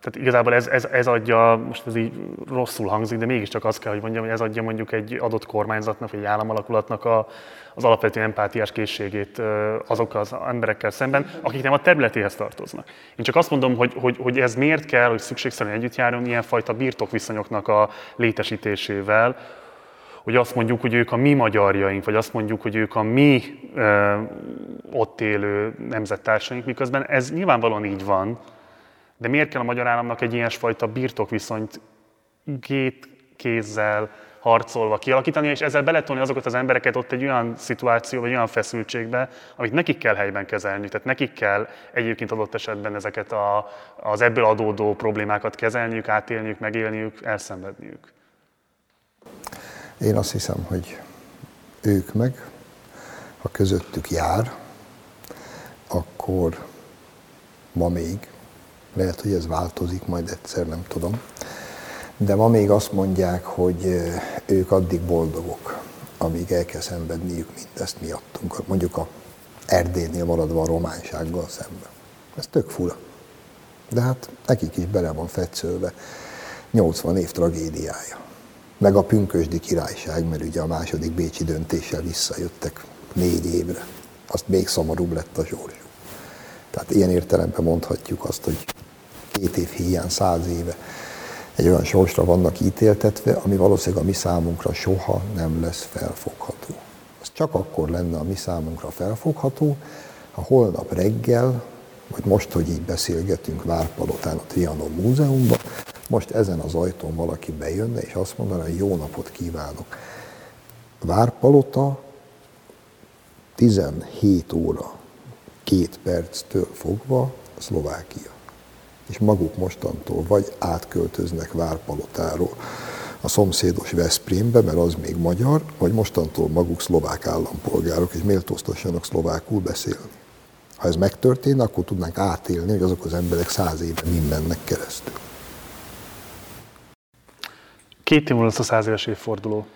tehát igazából ez, ez, ez adja, most ez így rosszul hangzik, de mégiscsak azt kell, hogy mondjam, hogy ez adja mondjuk egy adott kormányzatnak, vagy egy államalakulatnak a, az alapvető empátiás készségét azokkal az emberekkel szemben, akik nem a területéhez tartoznak. Én csak azt mondom, hogy, hogy, hogy ez miért kell, hogy szükségszerűen együtt járjon ilyenfajta birtokviszonyoknak a létesítésével, hogy azt mondjuk, hogy ők a mi magyarjaink, vagy azt mondjuk, hogy ők a mi ö, ott élő nemzettársaink, miközben ez nyilvánvalóan így van, de miért kell a magyar államnak egy ilyesfajta birtokviszonyt két kézzel harcolva kialakítani, és ezzel beletolni azokat az embereket ott egy olyan szituáció, vagy olyan feszültségbe, amit nekik kell helyben kezelni. Tehát nekik kell egyébként adott esetben ezeket a, az ebből adódó problémákat kezelniük, átélniük, megélniük, elszenvedniük. Én azt hiszem, hogy ők meg, ha közöttük jár, akkor ma még lehet, hogy ez változik majd egyszer, nem tudom. De ma még azt mondják, hogy ők addig boldogok, amíg el kell szenvedniük mindezt miattunk. Mondjuk a Erdélynél maradva a románsággal szemben. Ez tök fura. De hát nekik is bele van fetszölve 80 év tragédiája. Meg a pünkösdi királyság, mert ugye a második bécsi döntéssel visszajöttek négy évre. Azt még szomorúbb lett a sorsuk. Tehát ilyen értelemben mondhatjuk azt, hogy két év hiány száz éve egy olyan sorsra vannak ítéltetve, ami valószínűleg a mi számunkra soha nem lesz felfogható. Ez csak akkor lenne a mi számunkra felfogható, ha holnap reggel, vagy most, hogy így beszélgetünk Várpalotán a Trianon Múzeumban, most ezen az ajtón valaki bejönne, és azt mondaná, hogy jó napot kívánok. Várpalota 17 óra, két perctől fogva Szlovákia és maguk mostantól vagy átköltöznek Várpalotáról a szomszédos Veszprémbe, mert az még magyar, vagy mostantól maguk szlovák állampolgárok, és méltóztassanak szlovákul beszélni. Ha ez megtörténne, akkor tudnánk átélni, hogy azok az emberek száz éve mind mennek keresztül. Két év múlva lesz a száz éves évforduló.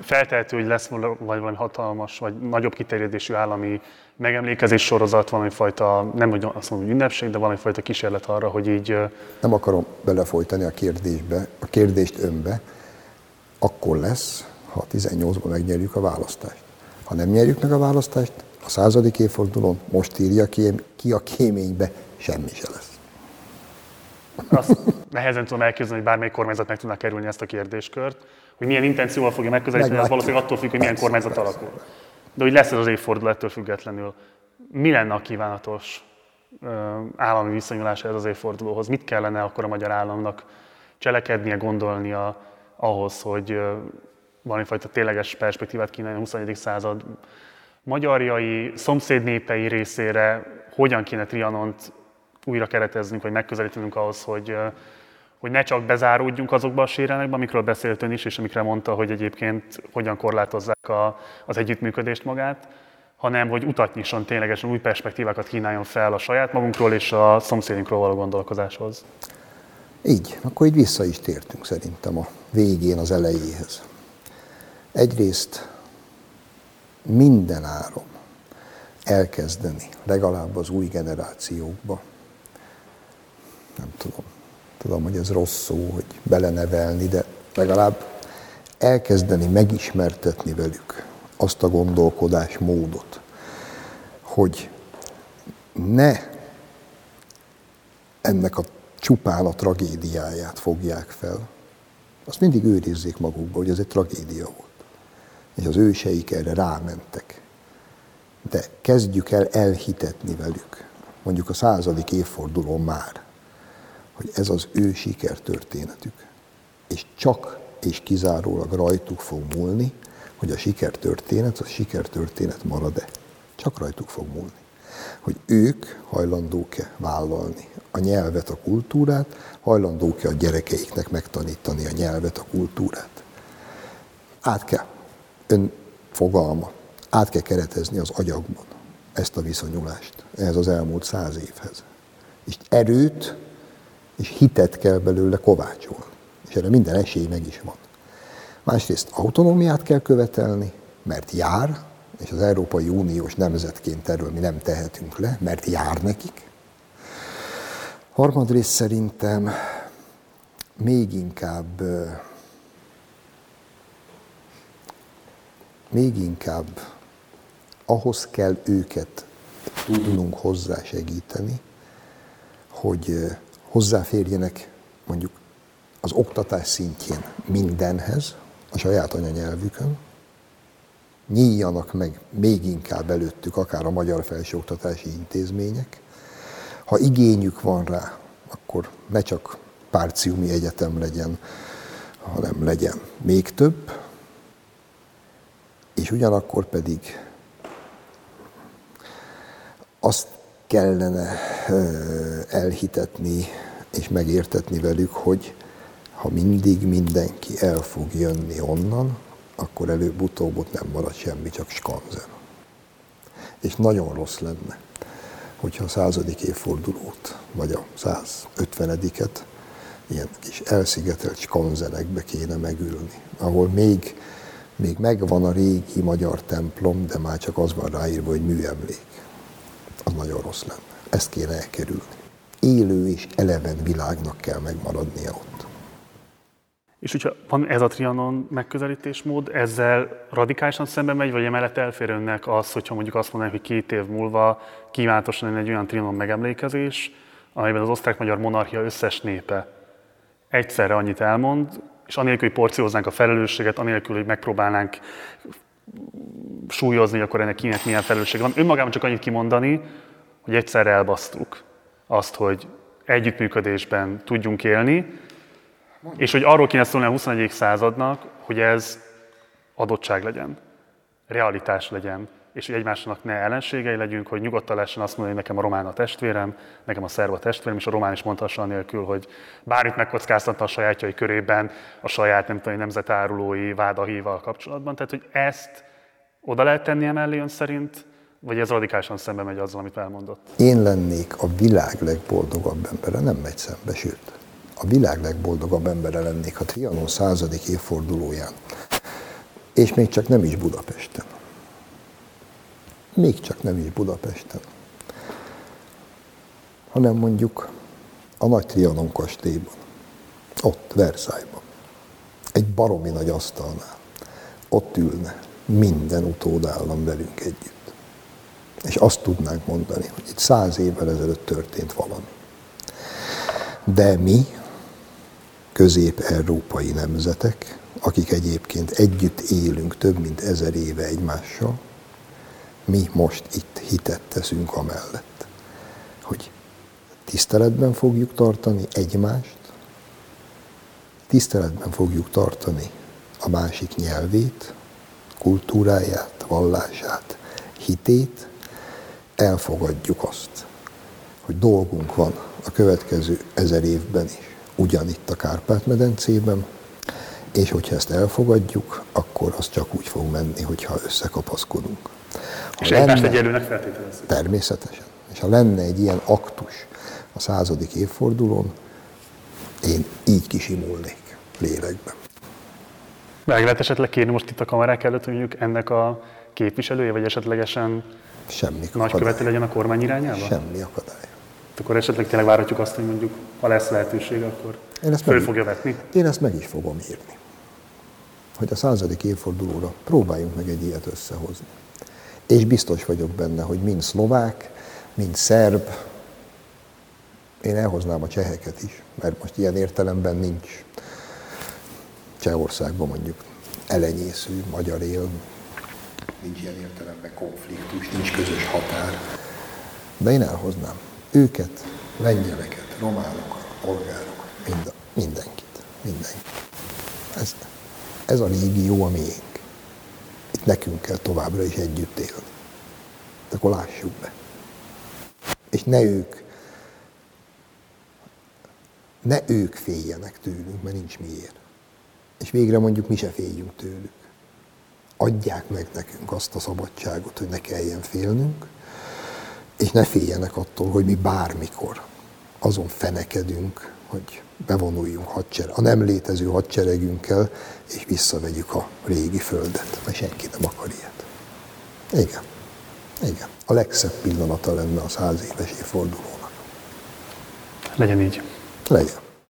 Feltehető, hogy lesz vagy valami hatalmas, vagy nagyobb kiterjedésű állami megemlékezés sorozat, valami fajta, nem hogy azt mondom, hogy ünnepség, de valami fajta kísérlet arra, hogy így... Nem akarom belefolytani a kérdésbe, a kérdést önbe, akkor lesz, ha 18-ban megnyerjük a választást. Ha nem nyerjük meg a választást, a századik évfordulón most írja ki, ki a kéménybe, semmi se lesz. Azt nehezen tudom elképzelni, hogy bármelyik kormányzat meg tudná kerülni ezt a kérdéskört, hogy milyen intencióval fogja megközelíteni, az valószínűleg attól függ, hogy milyen kormányzat alakul. De hogy lesz ez az évforduló ettől függetlenül. Mi lenne a kívánatos állami viszonyulása ez az évfordulóhoz? Mit kellene akkor a magyar államnak cselekednie, gondolnia ahhoz, hogy valamifajta tényleges perspektívát kínálni a 21. század magyarjai, szomszédnépei részére, hogyan kéne Trianont újra kereteznünk, vagy megközelítenünk ahhoz, hogy, hogy ne csak bezáródjunk azokba a sérenekbe, amikről beszélt ön is, és amikre mondta, hogy egyébként hogyan korlátozzák a, az együttműködést magát, hanem hogy utat nyisson ténylegesen új perspektívákat kínáljon fel a saját magunkról és a szomszédunkról való gondolkozáshoz. Így, akkor így vissza is tértünk szerintem a végén az elejéhez. Egyrészt minden áron elkezdeni, legalább az új generációkba, nem tudom, tudom, hogy ez rossz szó, hogy belenevelni, de legalább elkezdeni megismertetni velük azt a gondolkodásmódot, hogy ne ennek a csupán a tragédiáját fogják fel. Azt mindig őrizzék magukba, hogy ez egy tragédia volt. És az őseik erre rámentek. De kezdjük el elhitetni velük, mondjuk a századik évfordulón már, hogy ez az ő sikertörténetük. És csak és kizárólag rajtuk fog múlni, hogy a sikertörténet, a sikertörténet marad-e. Csak rajtuk fog múlni. Hogy ők hajlandók-e vállalni a nyelvet, a kultúrát, hajlandók-e a gyerekeiknek megtanítani a nyelvet, a kultúrát. Át kell, ön fogalma, át kell keretezni az agyakban ezt a viszonyulást, ehhez az elmúlt száz évhez. És erőt és hitet kell belőle kovácsolni. És erre minden esély meg is van. Másrészt autonómiát kell követelni, mert jár, és az Európai Uniós nemzetként erről mi nem tehetünk le, mert jár nekik. Harmadrészt szerintem még inkább még inkább ahhoz kell őket tudnunk hozzá segíteni, hogy hozzáférjenek mondjuk az oktatás szintjén mindenhez, a saját anyanyelvükön, nyíljanak meg még inkább előttük akár a magyar felsőoktatási intézmények. Ha igényük van rá, akkor ne csak párciumi egyetem legyen, hanem legyen még több, és ugyanakkor pedig azt kellene elhitetni és megértetni velük, hogy ha mindig mindenki el fog jönni onnan, akkor előbb-utóbb ott nem marad semmi, csak skanzen. És nagyon rossz lenne, hogyha a századik évfordulót, vagy a 150-et ilyen kis elszigetelt skanzenekbe kéne megülni, ahol még, még megvan a régi magyar templom, de már csak az van ráírva, hogy műemlék. Az nagyon rossz lenne. Ezt kéne elkerülni. Élő és eleven világnak kell megmaradnia ott. És hogyha van ez a Trianon megközelítésmód, ezzel radikálisan szembe megy, vagy emellett elfér önnek az, hogyha mondjuk azt mondanák, hogy két év múlva kívánatosan egy olyan Trianon megemlékezés, amelyben az osztrák-magyar monarchia összes népe egyszerre annyit elmond, és anélkül, hogy porcióznánk a felelősséget, anélkül, hogy megpróbálnánk súlyozni, hogy akkor ennek kinek milyen felelősség van. Önmagában csak annyit kimondani, hogy egyszerre elbasztuk azt, hogy együttműködésben tudjunk élni, és hogy arról kéne szólni a 21. századnak, hogy ez adottság legyen, realitás legyen, és hogy egymásnak ne ellenségei legyünk, hogy nyugodtan lehessen azt mondani, hogy nekem a román a testvérem, nekem a szerva a testvérem, és a román is mondhassa nélkül, hogy bármit megkockáztatta a sajátjai körében, a saját nem tudom, nemzetárulói vádahíval kapcsolatban. Tehát, hogy ezt oda lehet tenni emellé ön szerint, vagy ez radikálisan szembe megy azzal, amit elmondott? Én lennék a világ legboldogabb embere, nem megy szembe, sőt a világ legboldogabb embere lennék a Trianon századik évfordulóján. És még csak nem is Budapesten. Még csak nem is Budapesten. Hanem mondjuk a Nagy Trianon kastélyban. Ott, Versailles-ban. Egy baromi nagy asztalnál. Ott ülne minden utódállam velünk együtt. És azt tudnánk mondani, hogy itt száz évvel ezelőtt történt valami. De mi, közép-európai nemzetek, akik egyébként együtt élünk több mint ezer éve egymással, mi most itt hitet teszünk amellett, hogy tiszteletben fogjuk tartani egymást, tiszteletben fogjuk tartani a másik nyelvét, kultúráját, vallását, hitét, elfogadjuk azt, hogy dolgunk van a következő ezer évben is ugyanitt a Kárpát-medencében, és hogyha ezt elfogadjuk, akkor az csak úgy fog menni, hogyha összekapaszkodunk. Ha és lenne, egymást egyelőnek feltételezzük. Természetesen. És ha lenne egy ilyen aktus a századik évfordulón, én így kisimulnék lélekben. Meg lehet esetleg kérni most itt a kamerák előtt, hogy mondjuk ennek a képviselője, vagy esetlegesen Semmi nagykövete legyen a kormány irányába? Semmi akadály. Akkor esetleg tényleg várhatjuk azt, hogy mondjuk, ha lesz lehetőség, akkor én ezt föl fogja vetni? Én ezt meg is fogom írni. Hogy a századik évfordulóra próbáljunk meg egy ilyet összehozni. És biztos vagyok benne, hogy mind szlovák, mind szerb, én elhoznám a cseheket is, mert most ilyen értelemben nincs Csehországban mondjuk elenyésző, magyar él, nincs ilyen értelemben konfliktus, nincs közös határ. De én elhoznám őket, lengyeleket, románokat, polgárok, mind, mindenkit, mindenkit. Ez, ez a régió a miénk. Nekünk kell továbbra is együtt élni. Akkor lássuk be. És ne ők, ne ők féljenek tőlünk, mert nincs miért. És végre mondjuk mi se féljünk tőlük. Adják meg nekünk azt a szabadságot, hogy ne kelljen félnünk, és ne féljenek attól, hogy mi bármikor azon fenekedünk, hogy bevonuljunk hadser, a nem létező hadseregünkkel, és visszavegyük a régi földet, mert senki nem akar ilyet. Igen. Igen. A legszebb pillanata lenne a száz éves évfordulónak. Legyen így. Legyen.